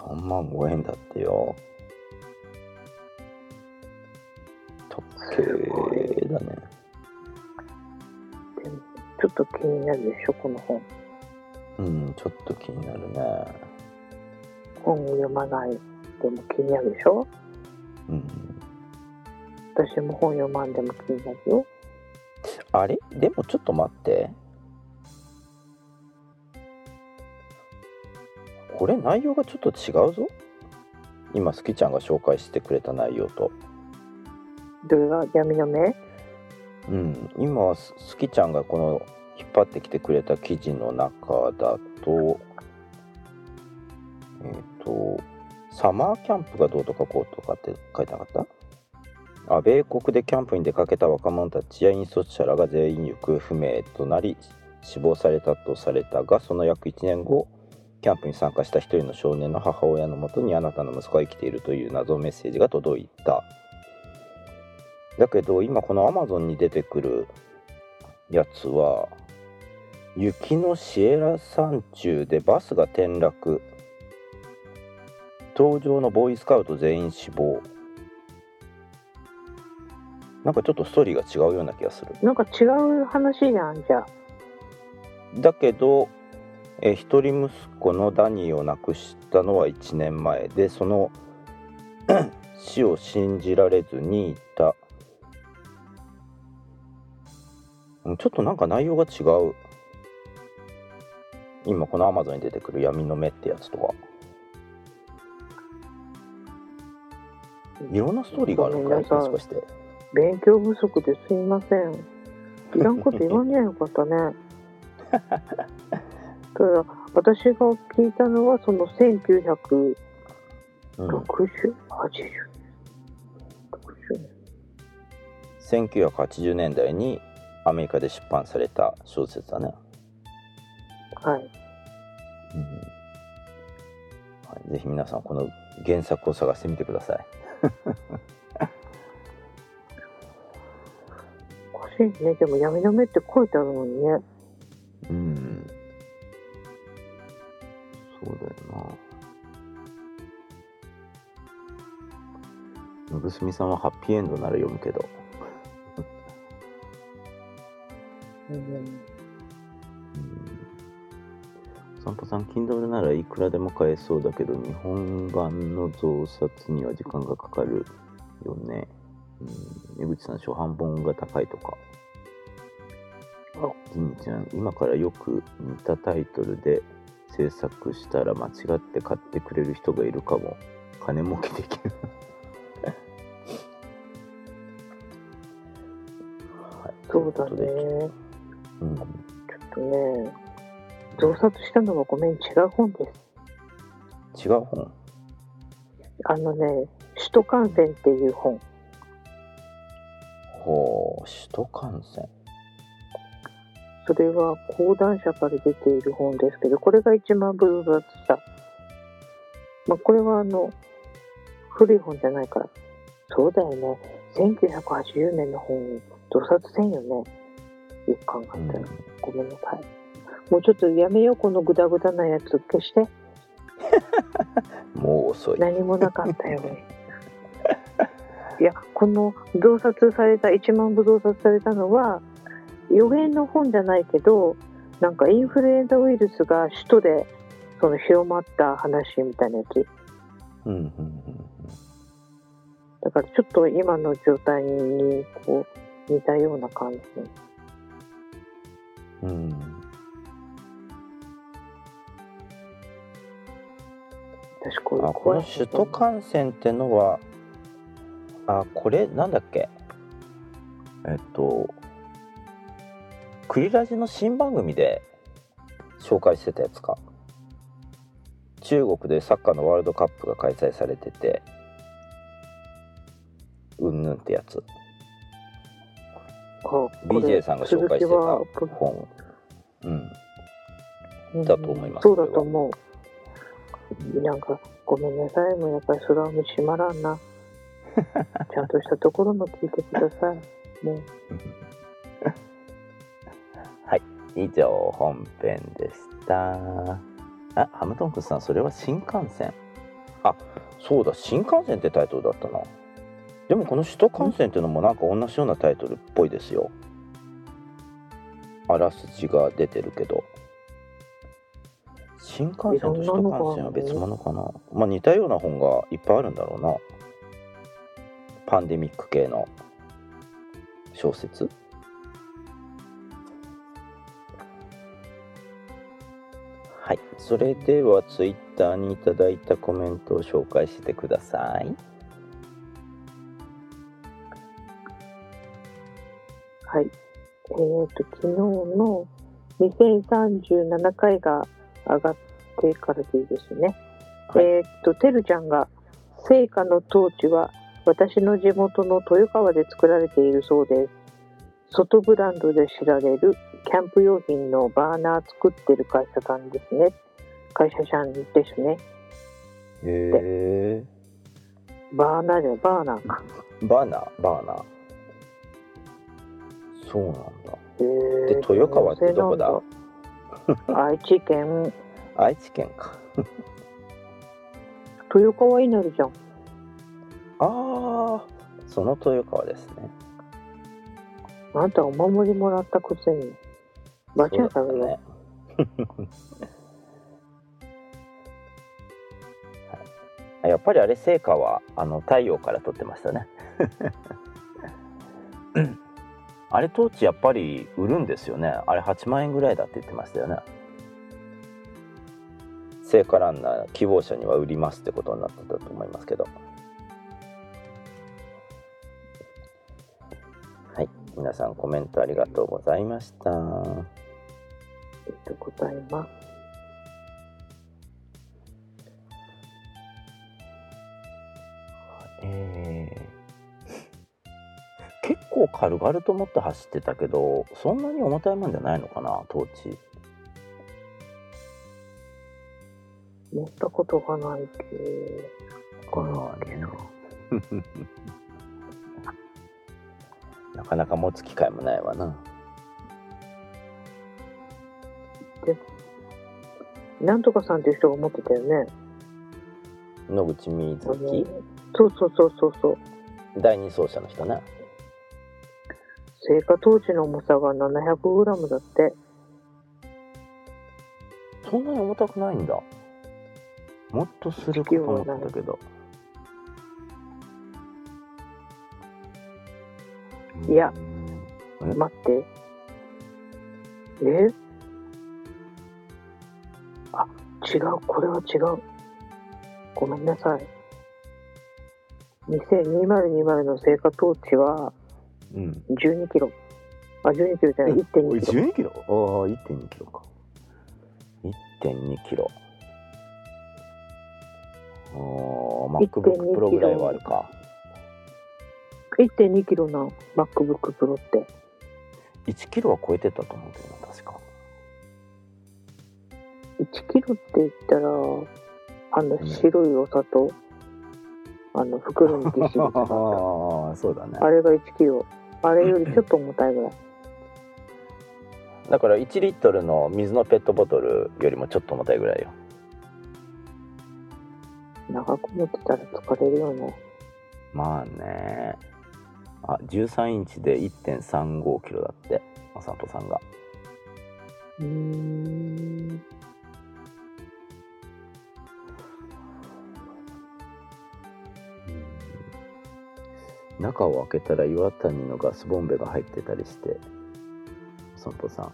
3万5円だってよ。特計だね。でもちょっと気になるでしょこの本。うんちょっと気になるね。本を読まないでも気になるでしょ？うん。私も本読まんでも気になるよ。あれ？でもちょっと待ってこれ内容がちょっと違うぞ。今スキちゃんが紹介してくれた内容と。どれが闇の目？うん。今ススキちゃんがこの引っ張ってきてくれた記事の中だとえっ、とサマーキャンプがどうとかこうとかって書いてなかった？あ米国でキャンプに出かけた若者たちや引率者らが全員行方不明となり死亡されたとされたがその約1年後キャンプに参加した一人の少年の母親のもとにあなたの息子は生きているという謎メッセージが届いた。だけど今このアマゾンに出てくるやつは雪のシエラ山中でバスが転落。搭乗のボーイスカウト全員死亡。なんかちょっとストーリーが違うような気がする。なんか違う話じゃんじゃ。あだけどえー一人息子のダニーを亡くしたのは1年前でその 死を信じられずにいた。うんちょっとなんか内容が違う。今このアマゾンに出てくる闇の目ってやつとはいろんなストーリーがあるのかもしかして。勉強不足ですいません。いらんこと言わんじゃよかったね ただ私が聞いたのはその1960、うん80 1980年代にアメリカで出版された小説だね、はい。うんはい、ぜひ皆さんこの原作を探してみてください おかしいね。でも闇の目って書いてあるのにね。そうだよな。のぶすみさんはハッピーエンドなら読むけど。うん。うん散歩さん Kindle ならいくらでも買えそうだけど日本版の増刷には時間がかかるよね。うん。江口さん初版本が高いとか。あ。ジミちゃん今からよく似たタイトルで制作したら間違って買ってくれる人がいるかも金儲けできるはいそうだね。うことでうんちょっとね、増刷したのはごめん、違う本です。違う本？あのね、首都感染っていう本。ほう首都感染それは講談社から出ている本ですけど、これが一番分雑した。まあ、これはあの、古い本じゃないから。そうだよね。1980年の本を増刷せんよね。よく考えたら。ごめんなさい。もうちょっとやめよう、このグダグダなやつ消して。もう遅い何もなかったよね。いや、この増刷された、1万部増刷されたのは、予言の本じゃないけど、なんかインフルエンザウイルスが首都でその広まった話みたいなやつ。うんうんうんだからちょっと今の状態にこう似たような感じ。うんうん私こあこの首都感染ってのはあこれなんだっけ？えっとクリラジの新番組で紹介してたやつか中国でサッカーのワールドカップが開催されててうんぬんってやつ BJ さんが紹介してた本うんうんだと思いますそうだと思う。なんか、ごめんなさい。もうやっぱり空も閉まらんな。ちゃんとしたところも聞いてください。もう、は い以上本編でした。あハムトンクさんそれは新幹線。あそうだ新幹線ってタイトルだったな。でもこの首都幹線っていうのもなんか同じようなタイトルっぽいですよ。あらすじが出てるけど。新幹線と首都幹線は別物かな？まあ似たような本がいっぱいあるんだろうな。パンデミック系の小説？はい、それではツイッターにいただいたコメントを紹介してください。はい。えっ、と、昨日の2037回が上がってからでいいですね。はいえっ、と、てるちゃんが、聖火のトーチは私の地元の豊川で作られているそうです。外ブランドで知られるキャンプ用品のバーナー作ってる会社さんですね。会社さんですね。へえ。バーナーじゃないバーナーか。バーナー、バーナー。そうなんだ。へーで豊川ってどこだ？愛知県愛知県か。豊川稲荷じゃん。ああ、その豊川ですね。あんたお守りもらったくせに。間違えた。ね。やっぱりあれ成果はあの太陽から撮ってましたね。あれトーチやっぱり売るんですよね。あれ8万円ぐらいだって言ってましたよね。聖火ランナー希望者には売りますってことになってたと思いますけど。はい、皆さんコメントありがとうございました。ありがとうございます。え結構軽々と思って走ってたけどそんなに重たいもんじゃないのかなトーチ持ったことがないけど。まあねなかなか持つ機会もないわななんとかさんっていう人が持ってたよね。野口みずきそうそうそうそうそう。第二走者の人ね聖火トーチの重さが 700g だって。そんなに重たくないんだもっとするかと思ってたけどいやうん待って。え？違う。これは違う。ごめんなさい。2020の聖火トーチはうん12キロ。あ、12キロじゃない、1.2キロ。12キロ？ああ1.2キロか1.2キロああ MacBook 1.2 Pro ぐらいはあるか1.2キロの MacBook Pro って。1キロは超えてたと思うけどな確か1キロって言ったら、あの白いお砂糖、あの袋にぎっしり詰まった。あ あそうだねあれが1キロ。あれよりちょっと重たいぐらい。だから1リットルの水のペットボトルよりもちょっと重たいぐらいよ長く持ってたら疲れるよね。まあねあ13インチで1.35キロだってまさとさんがうーん。中を開けたら岩谷のガスボンベが入ってたりして散歩さ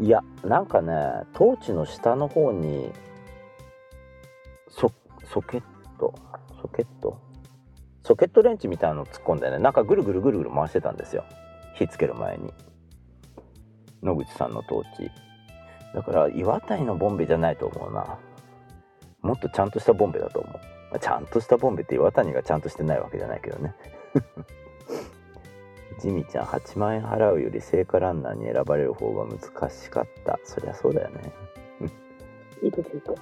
ん。いやなんかねトーチの下の方にソソケットソケット？ソケットレンチみたいなの突っ込んでねなんかぐるぐるぐるぐる回してたんですよ。火つける前に。野口さんのトーチ。だから岩谷のボンベじゃないと思うな。もっとちゃんとしたボンベだと思う。ちゃんとしたボンベって岩谷がちゃんとしてないわけじゃないけどね。ジミちゃん8万円払うより聖火ランナーに選ばれる方が難しかった。そりゃそうだよね。いいですいいです。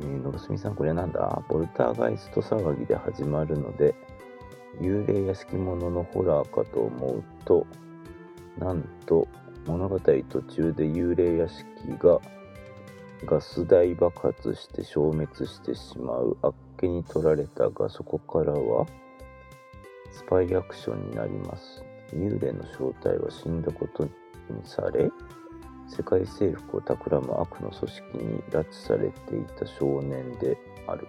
えー、のぶすみさんこれなんだ？ボルターガイスト騒ぎで始まるので幽霊屋敷もののホラーかと思うとなんと物語途中で幽霊屋敷がガス台爆発して消滅してしまうあっに取られたがそこからはスパイアクションになります。幽霊の正体は死んだことにされ世界征服を企む悪の組織に拉致されていた少年である。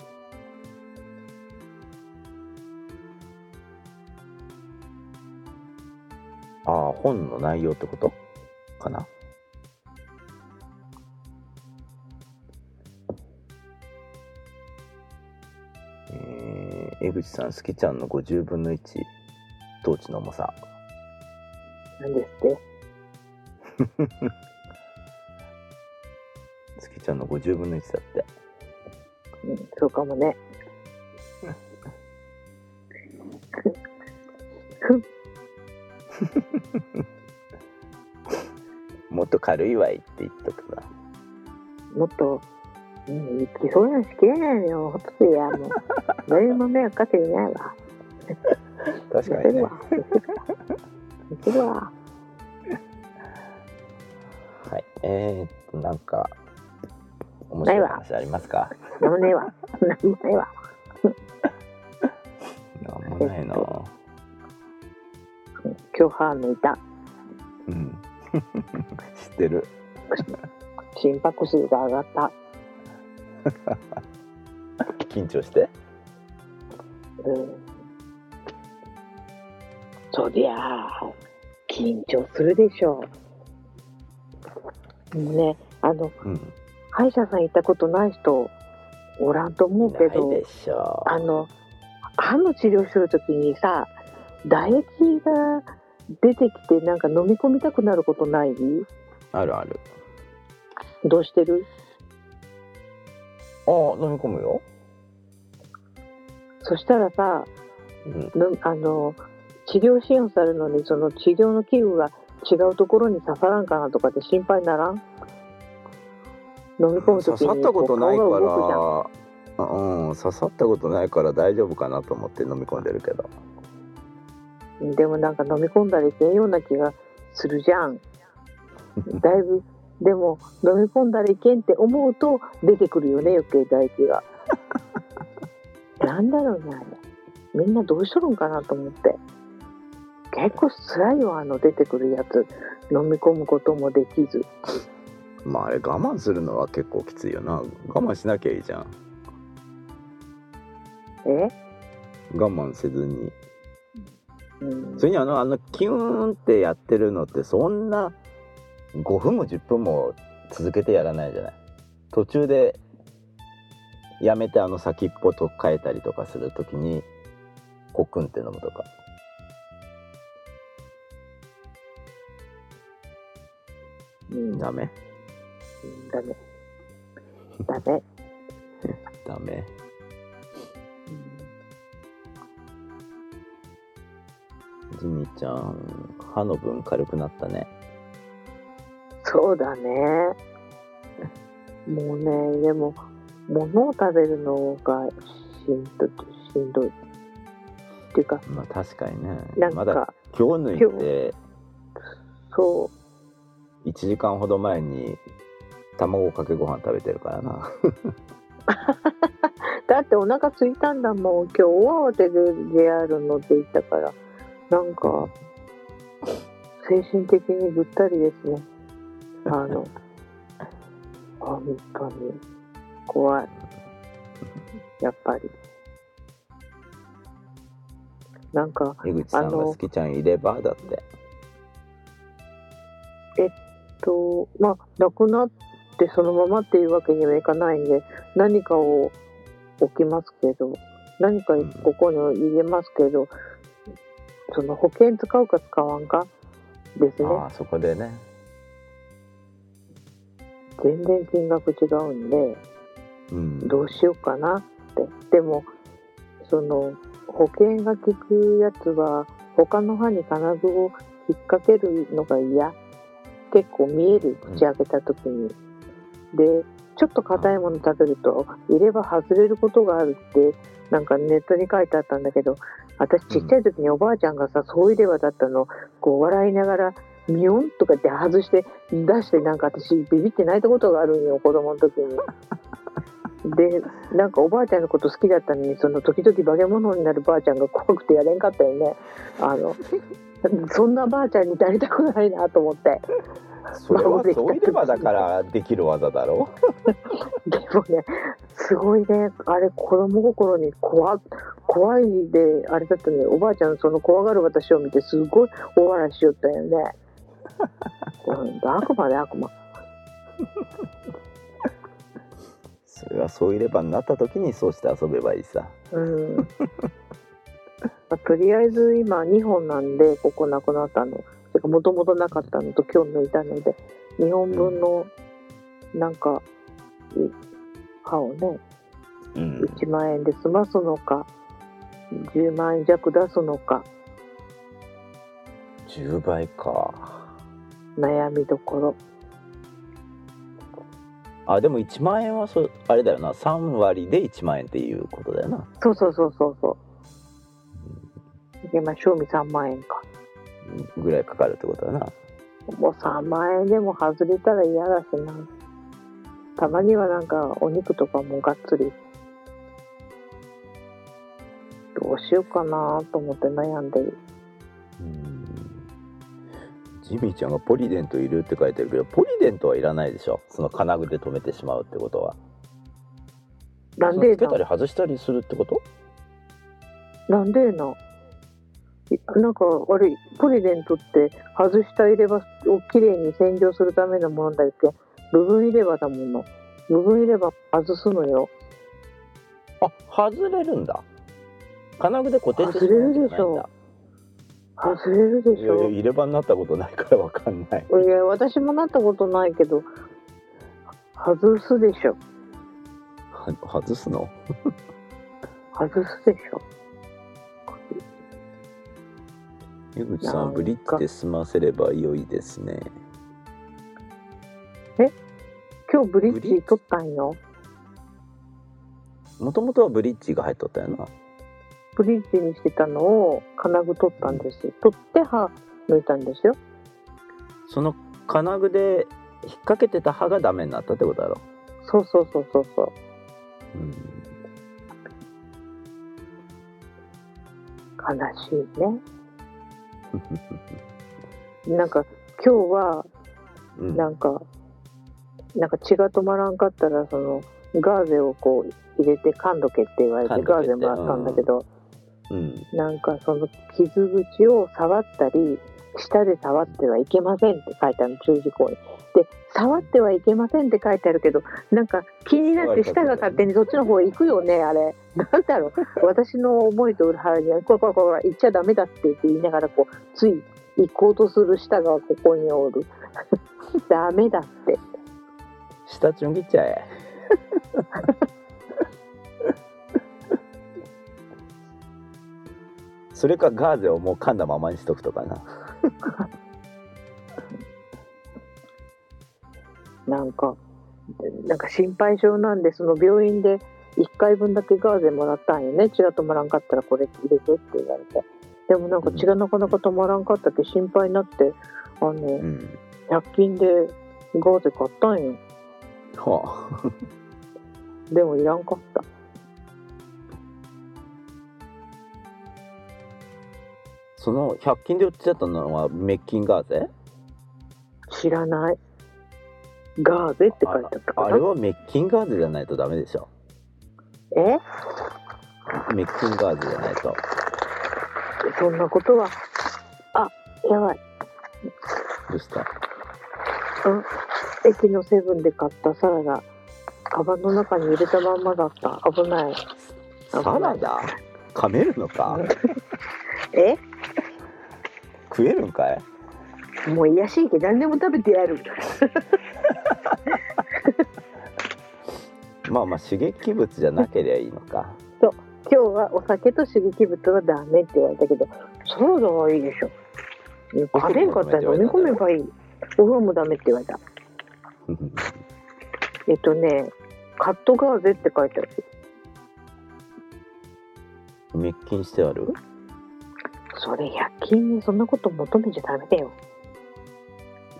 ああ本の内容ってこと？かな？江口さん、すきちゃんの50分の1、トーチの重さ。なんですって？すきちゃんの50分の1だって。うん、そうかもね。もっと軽いわいって言っとくわ。もっと、うん、行きそうなしきれないのよ。ほっとってや、もう。誰も迷惑かけてないわ。確かにね見せるわ。。はい。えー、っと、なんか、面白い話ありますか？なんもねえわ。なんもないわ。なんもない な今日歯抜いた。うん。知ってる。心拍数が上がった。緊張して？うん。そりゃあ、緊張するでしょう。もうね、あの、うん。歯医者さん行ったことない人、おらんと思うけどあの、歯の治療するときにさ、唾液が出てきてなんか飲み込みたくなることない？あるある。どうしてる？ああ、飲み込むよ。そしたらさ、うん。のあの治療支援されるのにその治療の器具が違うところに刺さらんかなとかって心配にならん？飲み込む時に刺さったことないから。うん刺さったことないから大丈夫かなと思って飲み込んでるけど。でもなんか飲み込んだらいけんような気がするじゃん。だいぶ、でも飲み込んだらいけんって思うと出てくるよね、余計唾液が。なんだろうね、あれ。みんなどうしとるんかなと思って。結構辛いよ、あの出てくるやつ。飲み込むこともできず。まああれ我慢するのは結構きついよな我慢しなきゃいいじゃんえ？我慢せずにうんそれにあのあのキューンってやってるのってそんな5分も10分も続けてやらないじゃない。途中でやめてあの先っぽと変えたりとかするときにコクンって飲むとか。うん、ダメ？ダメ。ダメ。ダメ。ジミちゃん歯の分軽くなったねそうだね。もうね、でも、物を食べるのがしんどい、しんどい。っていうか、まあ確かにねなんまだか、今日抜いてそう、1時間ほど前に卵かけご飯食べてるからな だってお腹空いたんだもん。今日大慌てで JR 乗って行ったから、なんか、精神的にぐったりですね。あの、本当に怖い。やっぱり。なんか、江口さんが好きちゃんいればだってと、まあ、亡くなってそのままっていうわけにはいかないんで、何かを置きますけど、何かここに入れますけど、その保険使うか使わんかですね。ああそこでね全然金額違うんで、うんどうしようかなって。でも、その、保険が効くやつは、他の歯に金具を引っ掛けるのが嫌。結構見える、口開けた時に。で、ちょっと硬いもの食べると、入れ歯外れることがあるって、なんかネットに書いてあったんだけど、私ちっちゃい時におばあちゃんがさ、そう入れ歯だったの、こう笑いながら、ミヨンとかって外して出してなんか私ビビって泣いたことがあるんよ子供の時に。でなんかおばあちゃんのこと好きだったのにその時々化け物になるばあちゃんが怖くてやれんかったよね。あのそんなばあちゃんになりたくないなと思って。それはそういればだからできる技だろ。でもねすごいね。あれ子供心に怖怖いであれだったねおばあちゃんその怖がる私を見てすごい大笑いしよったよね、うん、悪魔で悪魔。それはそういればになった時にそうして遊べばいいさ。うん。まあ、とりあえず今2本なんでここなくなったの。もともとなかったのと今日抜いたので2本分のなんかい歯をねうん。1万円で済ますのか10万円弱出すのか。10倍か悩みどころ。あでも1万円はそあれだよな。3割で1万円っていうことだよな。そうそうそうそうそう。いけま賞味3万円か。ぐらいかかるってことだな。もう3万円でも外れたら嫌だしな。たまにはなんかお肉とかもがっつり。どうしようかなと思って悩んでる。うんジミーちゃんがポリデントいるって書いてるけどポリデントはいらないでしょ。その金具で止めてしまうってことは。なんでなつけたり外したりするってこと？なんでないなんかあれポリデントって外した入れ歯をきれいに洗浄するためのものだっけ？部分入れ歯だもの。部分入れ歯外すのよ。あ外れるんだ。金具で固定してしまうんだ。外れるでいやいやしょ入れ歯になったことないからわかんない。いや私もなったことないけど外すでしょ。は外すの？外すでしょ。江口さなんブリッジで済ませれば良いですね。今日ブリッジ取ったんよ。もともとはブリッジが入っとったよなブリッジにしてたのを金具取ったんですよ。取って歯抜いたんですよ。その金具で引っ掛けてた刃がダメになったってことだろ。そうそうそうそうそう。うん。悲しいね。なんか今日はうん。なんかなんか血が止まらんかったらそのガーゼをこう入れて噛んどけって言われてガーゼもらったんだけど、うん。なんかその傷口を触ったり舌で触ってはいけませんって書いてあるの注意事項に。で触ってはいけませんって書いてあるけどなんか気になって舌が勝手にそっちの方へ行くよねあれ。なんだろう。私の思いと裏腹にはこれこれこれ行っちゃダメだって言いながらこうつい行こうとする舌がここにおる。ダメだって。下ちょん切っちゃえ それかガーゼをもう噛んだままにしとくとかな。なんかなんか心配性なんでその病院で1回分だけガーゼもらったんよね。血が止まらんかったらこれ入れてって言われて。でもなんか血がなかなか止まらんかったけ心配になってあのうん。100均でガーゼ買ったんよ。はあ。でもいらんかったその100均で売ってたのはメッキンガーゼ？知らない。ガーゼって書いてあったかな？あれはメッキンガーゼじゃないとダメでしょ。え？メッキンガーゼじゃないと。そんなことは？あやばい。どうした？駅のセブンで買ったサラダ。カバンの中に入れたまんまだった。危ない。サラダ？噛めるのか？え？食えるんかい？もう癒やしいけど何でも食べてやる。まあまあ刺激物じゃなければいいのか。今日はお酒と刺激物はダメって言われたけどサラダはいいでしょ。食べんかったら飲み込めばいい。お風呂もダメって言われた。えっとねカットガーゼって書いてある。メッキンしてある？それ100均にそんなこと求めちゃダメだよ。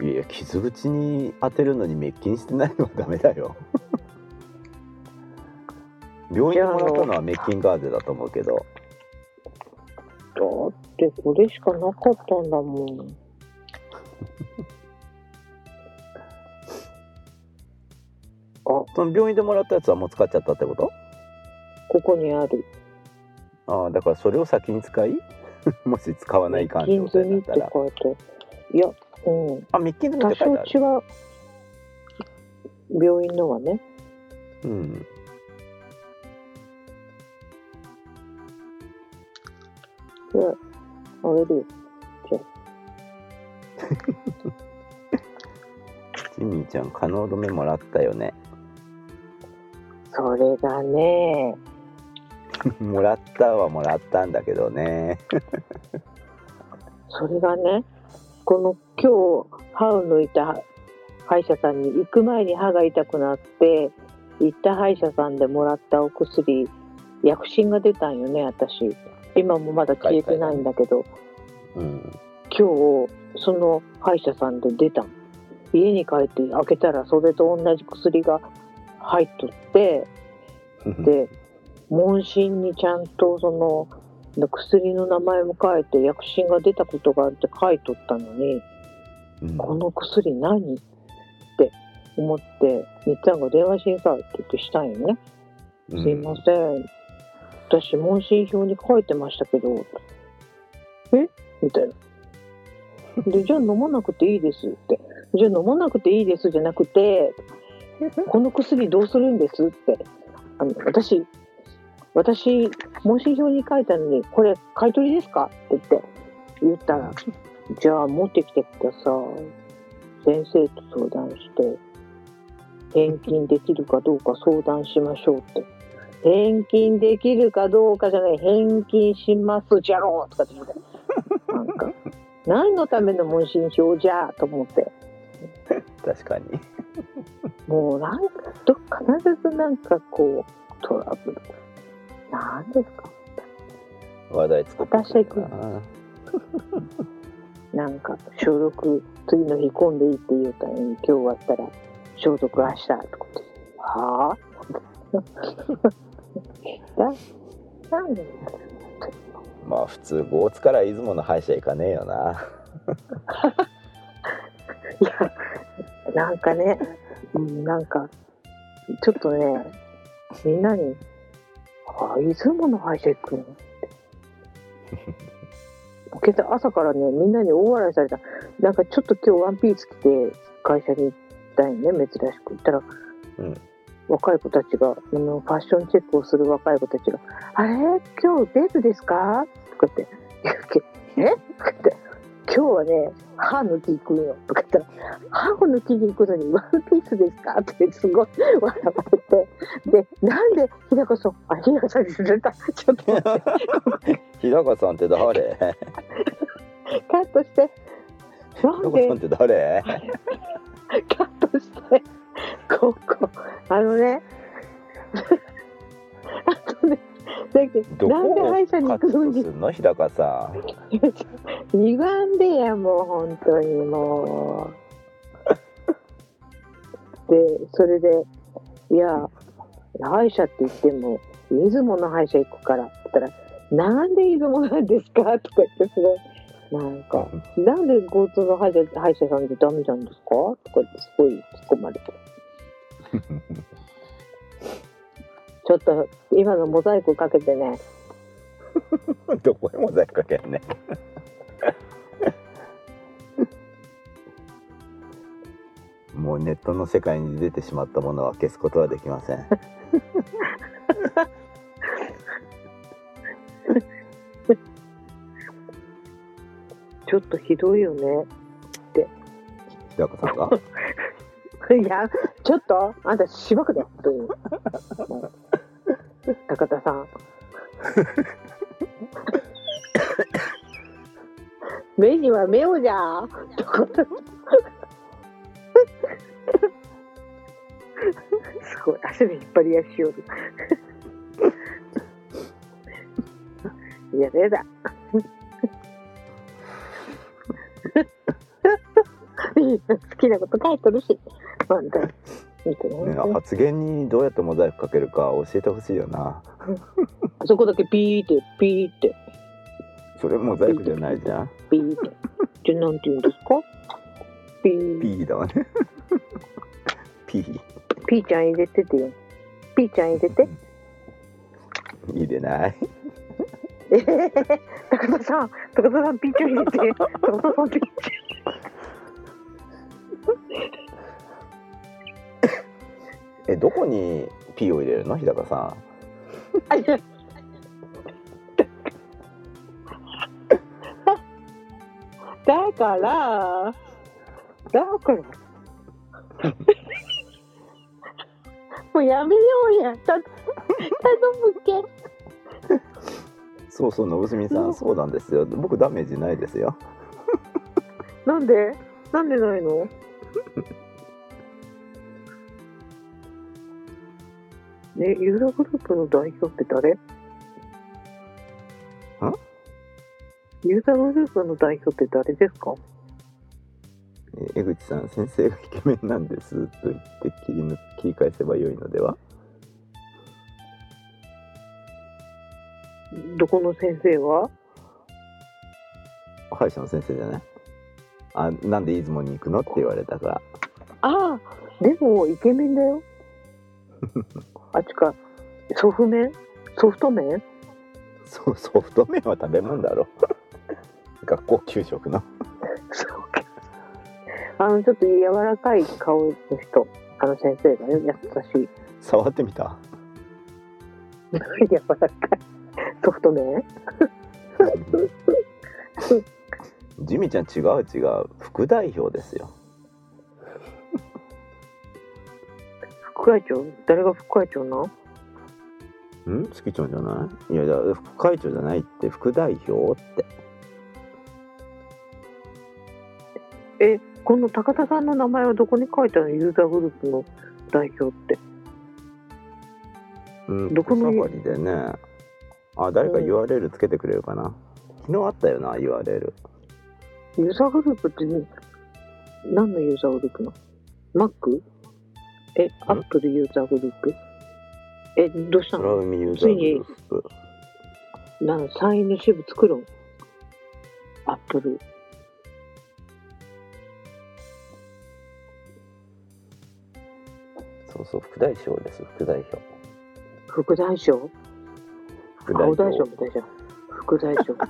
いや傷口に当てるのにメッキンしてないのはダメだよ。病院でもらったのはメッキンガーゼだと思うけど。だってこれしかなかったんだもん。その病院でもらったやつはもう使っちゃったってこと？ここにある。ああだからそれを先に使い？もし使わないかんってったら。書いやうんあメッキン済み多って書いてある少違う病院のはね。うん。いやあげるよ。ジミーちゃん可能止めもらったよね。それがね もらったはもらったんだけどね。それがねこの今日歯を抜いた歯医者さんに行く前に歯が痛くなって行った歯医者さんでもらったお薬薬疹が出たんよね私。今もまだ消えてないんだけど。うん。今日その歯医者さんで出たの。家に帰って開けたらそれと同じ薬が入っとってで問診にちゃんとその薬の名前も書いて薬疹が出たことがあるって書いとったのにうん。この薬何って思ってみっちゃんが電話しんさいって言ってしたんよね、うん。すいません。私問診票に書いてましたけどえ？みたいな。でじゃあ飲まなくていいですって。じゃあ飲まなくていいですじゃなくて この薬どうするんですって。あの私私問診票に書いたのにこれ買い取りですか？って言って言ったらじゃあ持ってきてください。先生と相談して返金できるかどうか相談しましょうって。返金できるかどうかじゃない返金しますじゃろうとかって言って。なんか 何のための問診票じゃと思って。確かに。もうなんかど必ずなんかこうトラブルなんですか？話題作ってくるかななんか消毒次の日混んでいいって言うたのに今日終わったら消毒明日とかって。はあだ なんでまあ普通5月から出雲の歯医者行かねえよな。いやなんかね、うん、なんかちょっとねみんなに「あ出雲の歯医者行くの?」って今朝朝からねみんなに大笑いされた。なんかちょっと今日ワンピース着て会社に行ったんよね珍しく。行ったらうん。若い子たちがあのファッションチェックをする若い子たちが「あれ？今日デートですか?」とかって。言うけ「え？とかって「今日はね歯抜き行くんよ」とか言った？ら「歯を抜きに行くのにワンピースですか?」ってすごい笑われて。でなんで日高さんあ日高さんにずれた。ちょっと待って。日高さんって誰？日カットして。なんで？高さんって誰？カットして。ここ。あのねだけどどなんで歯医者に行くのにの日高さん。歪んでやもう本当にもう。でそれでいや歯医者って言っても出雲の歯医者行くからって言ったらなんで出雲なんですか？とか言ってすごいなんかなんで交通の歯医者歯医者さんでダメなんですか？とか言ってすごい突っ込まれて ちょっと今のモザイクかけてね。どこへモザイクかけんね もうネットの世界に出てしまったものは消すことはできません。ちょっとひどいよね。日高さんがいや、ちょっと、あんたしばくで、本当に。高田さん。目には目をじゃ。すごい、足で引っ張りやしよる。いや、ねだ。い い好きなこと書いてるし。本当に。見てねね発言にどうやってモザイクかけるか教えてほしいよな。あ そこだけピーって、ピーって、それモザイクじゃないじゃん。ピーって。じゃ、なんて言うんですか？ピー。P だわね。P ピーちゃん入れててよ。ピーちゃん入れて。入れない。えへへへ。高田さん、高田さん、ピーちゃん入れて。高田さん、ピーちえどこに P を入れるの？日高さん。だから、だから。もうやめようや。た頼むけ。そうそうのぶすみさんそうなんですよ僕ダメージないですよなんで？なんでないの？ね、ユーザーグループの代表って誰？ユーザーグループの代表って誰ですか？えー江口さん先生がイケメンなんですと言って切り抜切り返せばよいのでは？どこの先生は？歯医者の先生じゃない？あなんで出雲に行くのって言われたから。ああ、でもイケメンだよ。あっちか、ソフ麺？ソフト麺？そうソフト麺は食べ物だろ。学校給食の。そうか。あの、ちょっと柔らかい顔の人、あの先生がね、優しい。触ってみた？柔らかい。ソフト麺？ジミちゃん違う違う。副代表ですよ副会長誰が副会長なんん？月長じゃない？いやいや副会長じゃないって副代表って。えこの高田さんの名前はどこに書いてあるの？ユーザーグループの代表って。うんどこのサファリでね。あ誰か URL つけてくれるかな、昨日あったよな URL ユーザーグループってね何のユーザーグループなの ?Mac? え、Apple ユーザーグループ？え、どうした空の海ユーザーグループなんサインの支部作るん ?Apple。そうそう副代表です副代表副代表？副代青代表表みたいじゃん。副代表。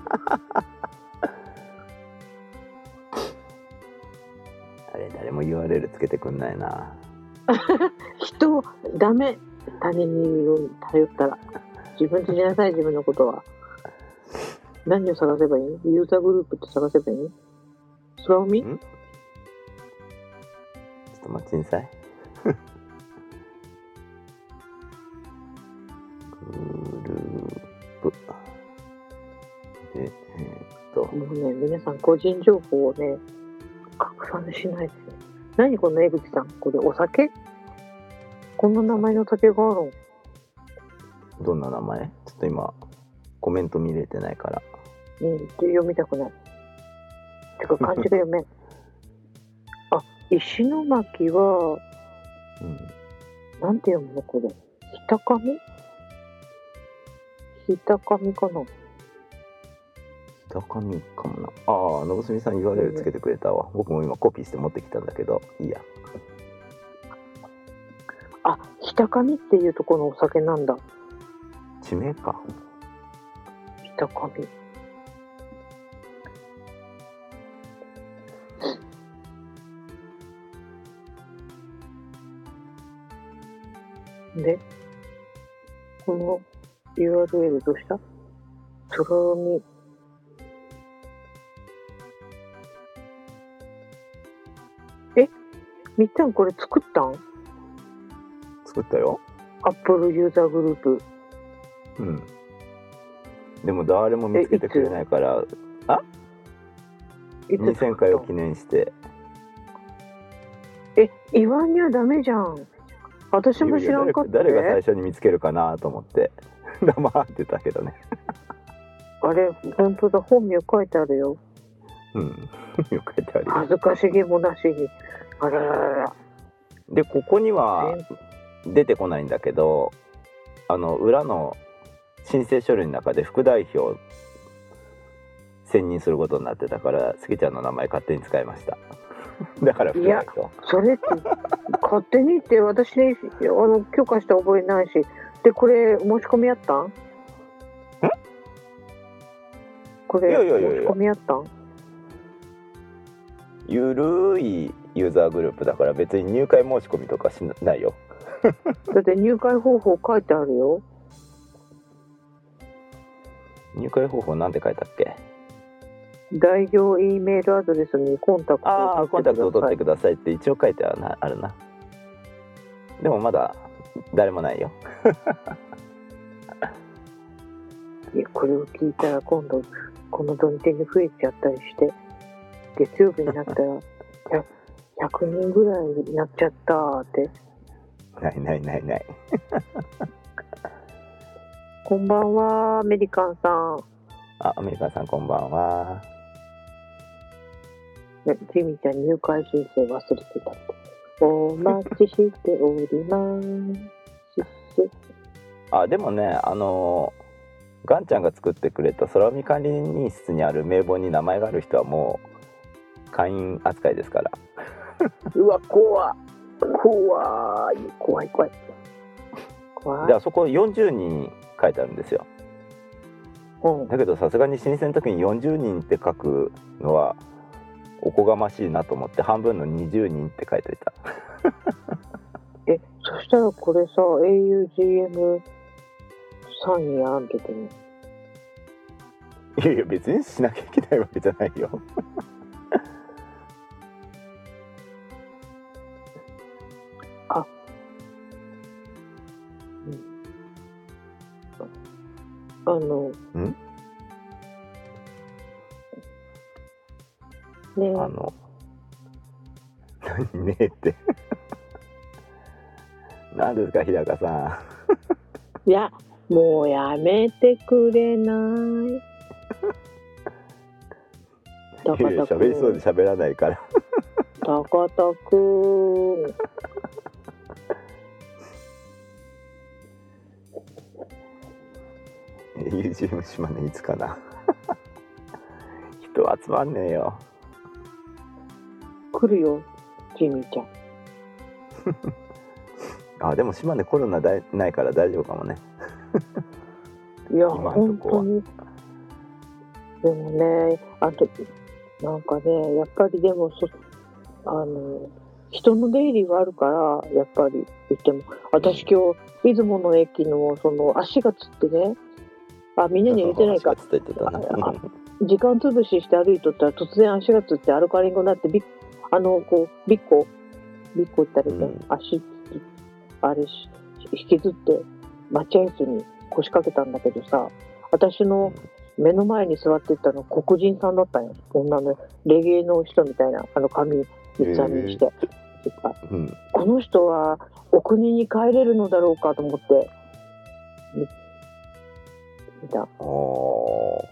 あれ誰も URL つけてくんないな 人、ダメ。他人に頼ったら。自分でしなさい、自分のことは。何を探せばいい？ユーザーグループって探せばいい？空海ん？ちょっと待ちなさいグループでえーっともうね、皆さん個人情報をね、拡散しないで。何この江口さん？これお酒？こんな名前の酒があるんどんな名前？ちょっと今コメント見れてないから。うん、読みたくない。てか漢字が読めん。あ、石巻は、うん。なんて読むのこれ？ひたかみひたかみかな？高見かもなああのぶすみさん URL つけてくれたわ僕も今コピーして持ってきたんだけどいいやあ、ひたかみっていうところのお酒なんだ。地名かひたかみ。で、この URL どうした？空海。えみっちゃんこれ作ったん？作ったよ ?Apple ユーザーグループ。うん。でも誰も見つけてくれないから。いつ？作った？2000回を記念して。え、言わんにはダメじゃん。私も知らんかった、誰が最初に見つけるかなと思って。黙ってたけどね。あれ、本当だ、本名書いてあるよ。うん。よく書いてあるよ。恥ずかしげもなしに。でここには出てこないんだけどあの裏の申請書類の中で副代表選任することになってたからスケちゃんの名前勝手に使いました。だから副代表。それって、勝手にって私、あの、許可した覚えないし。で、これ、申し込みあったん？これ、いやいやいやいや。申し込みあったん？ゆるいユーザーグループだから別に入会申し込みとかしないよだって入会方法書いてあるよ。入会方法なんて書いたっけ？代表 E メールアドレスにコンタクトああコンタクトを取ってくくださいって一応書いてあるなあるなでもまだ誰もないよい。いや、これを聞いたら今度、この土日に増えちゃったりして、月曜日になったら、100 100人ぐらいになっちゃったーって。ないないないない こんばんは、アメリカンさん。あアメリカンさんこんばんはね、ジミーちゃん入会申請忘れてた。お待ちしております。あでもねあのーガンちゃんが作ってくれた空見管理人室にある名簿に名前がある人はもう会員扱いですからうわ、怖怖い。怖い、怖い。怖い。であそこ40人書いてあるんですようん。だけどさすがに申請の時に40人って書くのはおこがましいなと思って半分の20人って書いといた え、そしたらこれさ、augm サインやんけどね。いやいや別にしなきゃいけないわけじゃないよあの、ん？ねあの何ねえって。何ですか日高さいやもうやめてくれない。ん高いやい喋りそうで君喋らないから。高田君 YouTube 島根いつかな。人集まんねえよ。来るよジミーちゃん。あでも島根コロナだいないから大丈夫かもね。いや本当に。でもねあとなんかねやっぱりでもそあの人の出入りがあるからやっぱり言っても。私今日出雲の駅のその足がつってねあみんなに言ってないか。つって言ってたな。あ 時間潰しして歩いとったら突然足がつってアルカリン語になってびっあのこうビッコビッコってあれで、うん。足あれし引きずって待合室に腰掛けたんだけどさ私の目の前に座ってたの黒人さんだったんよ。女のレゲエの人みたいなあの髪三つ編みにして、うん。この人はお国に帰れるのだろうかと思ってあー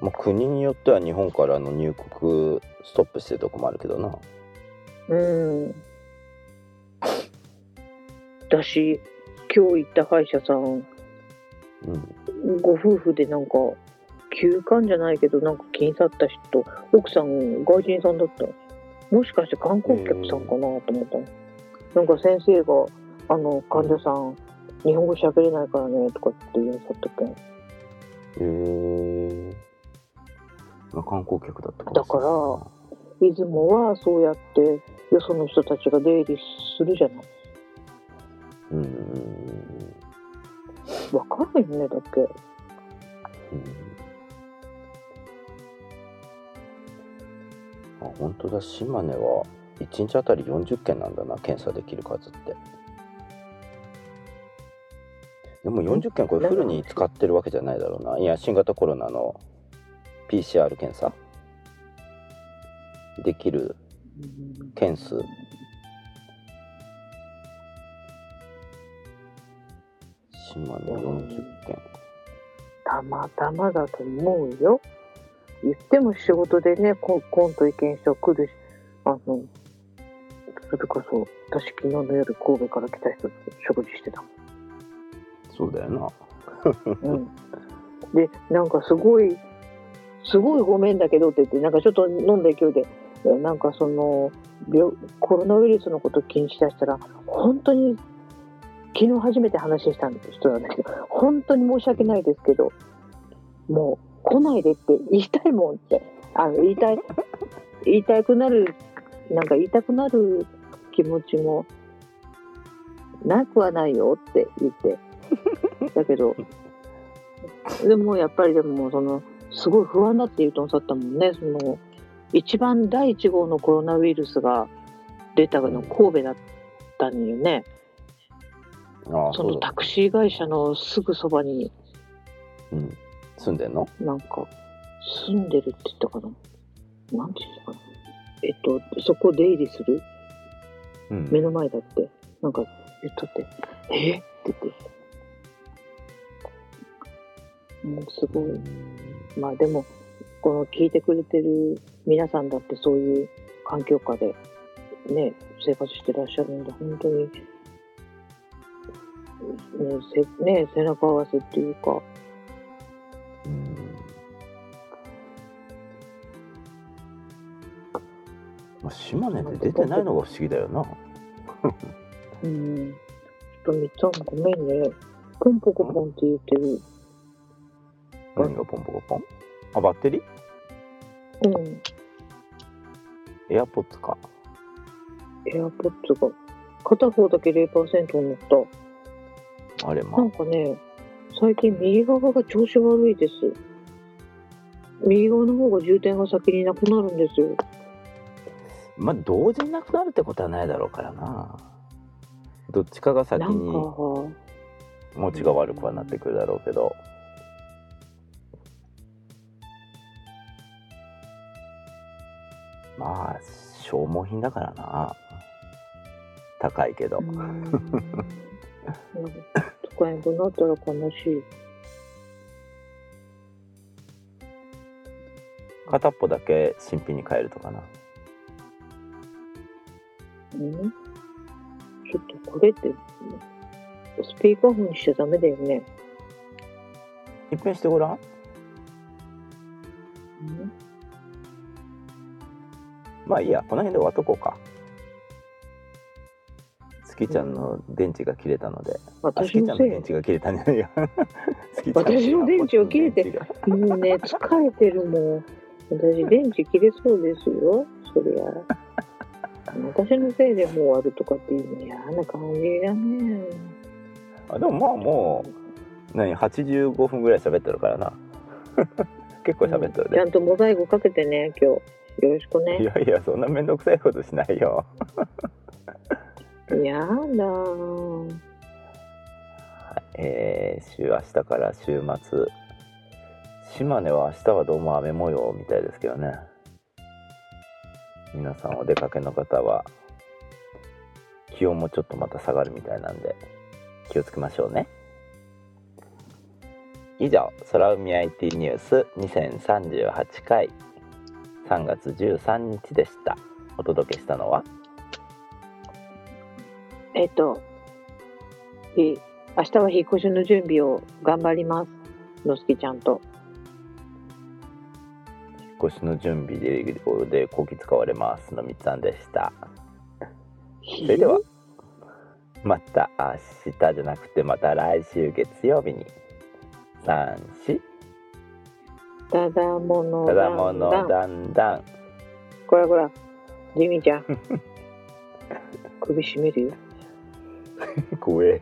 まあ国によっては日本からの入国ストップしてるとこもあるけどなうん。私、今日行った歯医者さん、うんご夫婦でなんか、休館じゃないけど、なんか気に去った人、奥さん外人さんだった。もしかして観光客さんかなと思ったの。なんか先生が、あの、患者さん、日本語喋れないからね、とかって言うんだったっけへえまあ観光客だったかだから出雲はそうやって、よその人たちが出入りするじゃない。うん。うんわかんないよね、だって。うん。あ本当だ。島根は1日あたり40件なんだな検査できる数ってでも40件これフルに使ってるわけじゃないだろうな。いや新型コロナの PCR 検査？できる件数。島根40件。たまたまだと思うよ。言っても仕事でね、ココント意見書来るし、あの、それこそ、私昨日の夜神戸から来た人と食事してたそうだよな。うん。で、なんかすごい、すごいごめんだけどって言って、なんかちょっと飲んだ勢いで、なんかその、病コロナウイルスのこと気にしだしたら、本当に、昨日初めて話した人なんだけど、本当に申し訳ないですけど、もう来ないでって言いたいもんって、あの言いたい、言いたくなる、なんか言いたくなる気持ちもなくはないよって言って。だけど、でもやっぱりでもその、すごい不安だって言うとおっしゃったもんね、その、一番第1号のコロナウイルスが出たの神戸だったんよね。ああそのタクシー会社のすぐそばにうん、住んでんの？なんか住んでるって言ったかな。なんて言ったかな。えっと、そこ出入りする？うん。目の前だって、なんか言っとって、え？って言って。もうすごい。まあでも、この聞いてくれてる皆さんだってそういう環境下でね、生活してらっしゃるんで、本当に、ね、せね背中合わせっていうか、うんまあ、島根で出てないのが不思議だよな。うん。ちょっとみっちゃんごめんね。ポンポコポンって言ってる。何がポンポコポン？あ、バッテリー？うん。エアポッツか。エアポッツが。片方だけ0%になった。あれまなんかね、最近右側が調子悪いです。右側の方が充電が先になくなるんですよ。まあ、同時になくなるってことはないだろうからな。どっちかが先に持ちが悪くはなってくるだろうけど。まあ消耗品だからな。高いけど、使えなくなったら悲しい。片っぽだけ新品に変えるとかな。うん？ちょっとこれって、スピーカーフォンにしちゃダメだよね。一遍してごらん？うん？まあいいやこの辺で終わっとこうか月ちゃんの電池が切れたので、あ私月ちゃんののせい。電池が切れたんじゃないよ私の電池は切れてもうね、疲れてるもん。私、電池切れそうですよ。そりゃ。私のせいでもう終わるとかっていうの嫌な感じだね。あでもまあもう何85分ぐらい喋ってるからな 結構喋ってるちゃね、んとモザイクかけてね、今日。よろしくいね。やいやそんな面倒くさいことしないよ。やだー。えー、週明日から週末。島根は明日はどうも雨模様みたいですけどね。皆さんお出かけの方は気温もちょっとまた下がるみたいなんで気をつけましょうね。以上空海 IT ニュース2038回3月13日でしたお届けしたのは？えっと、い明日は引っ越しの準備を頑張ります。のすけちゃんと。引っ越しの準備ででこき使われますのみつさんでしたそれではまた明日じゃなくてまた来週月曜日に34ただものただものだんだんこらこら、ジミーちゃん。首絞めるよ。怖え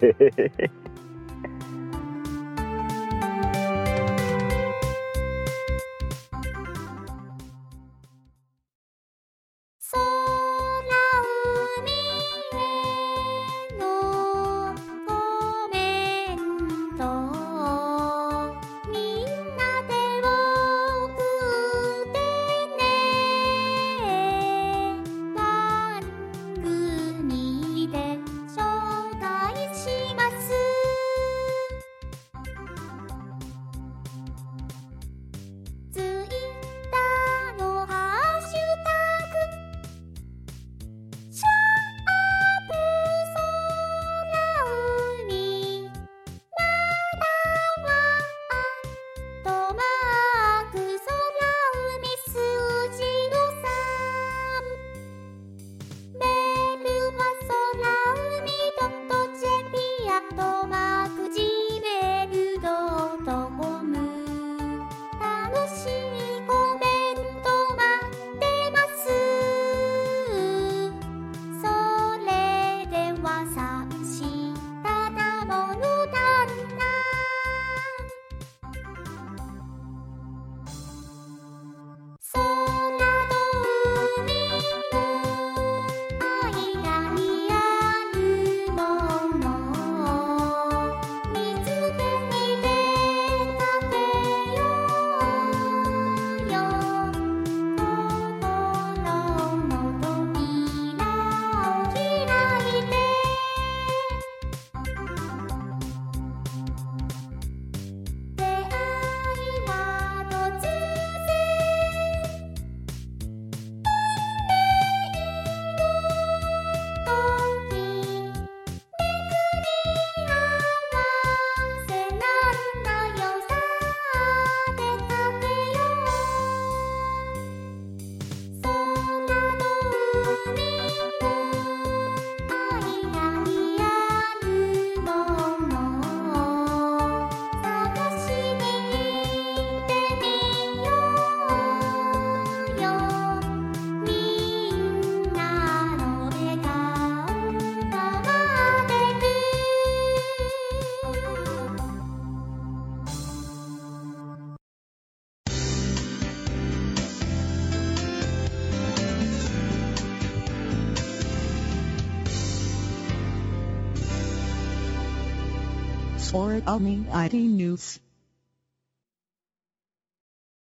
空海 IT News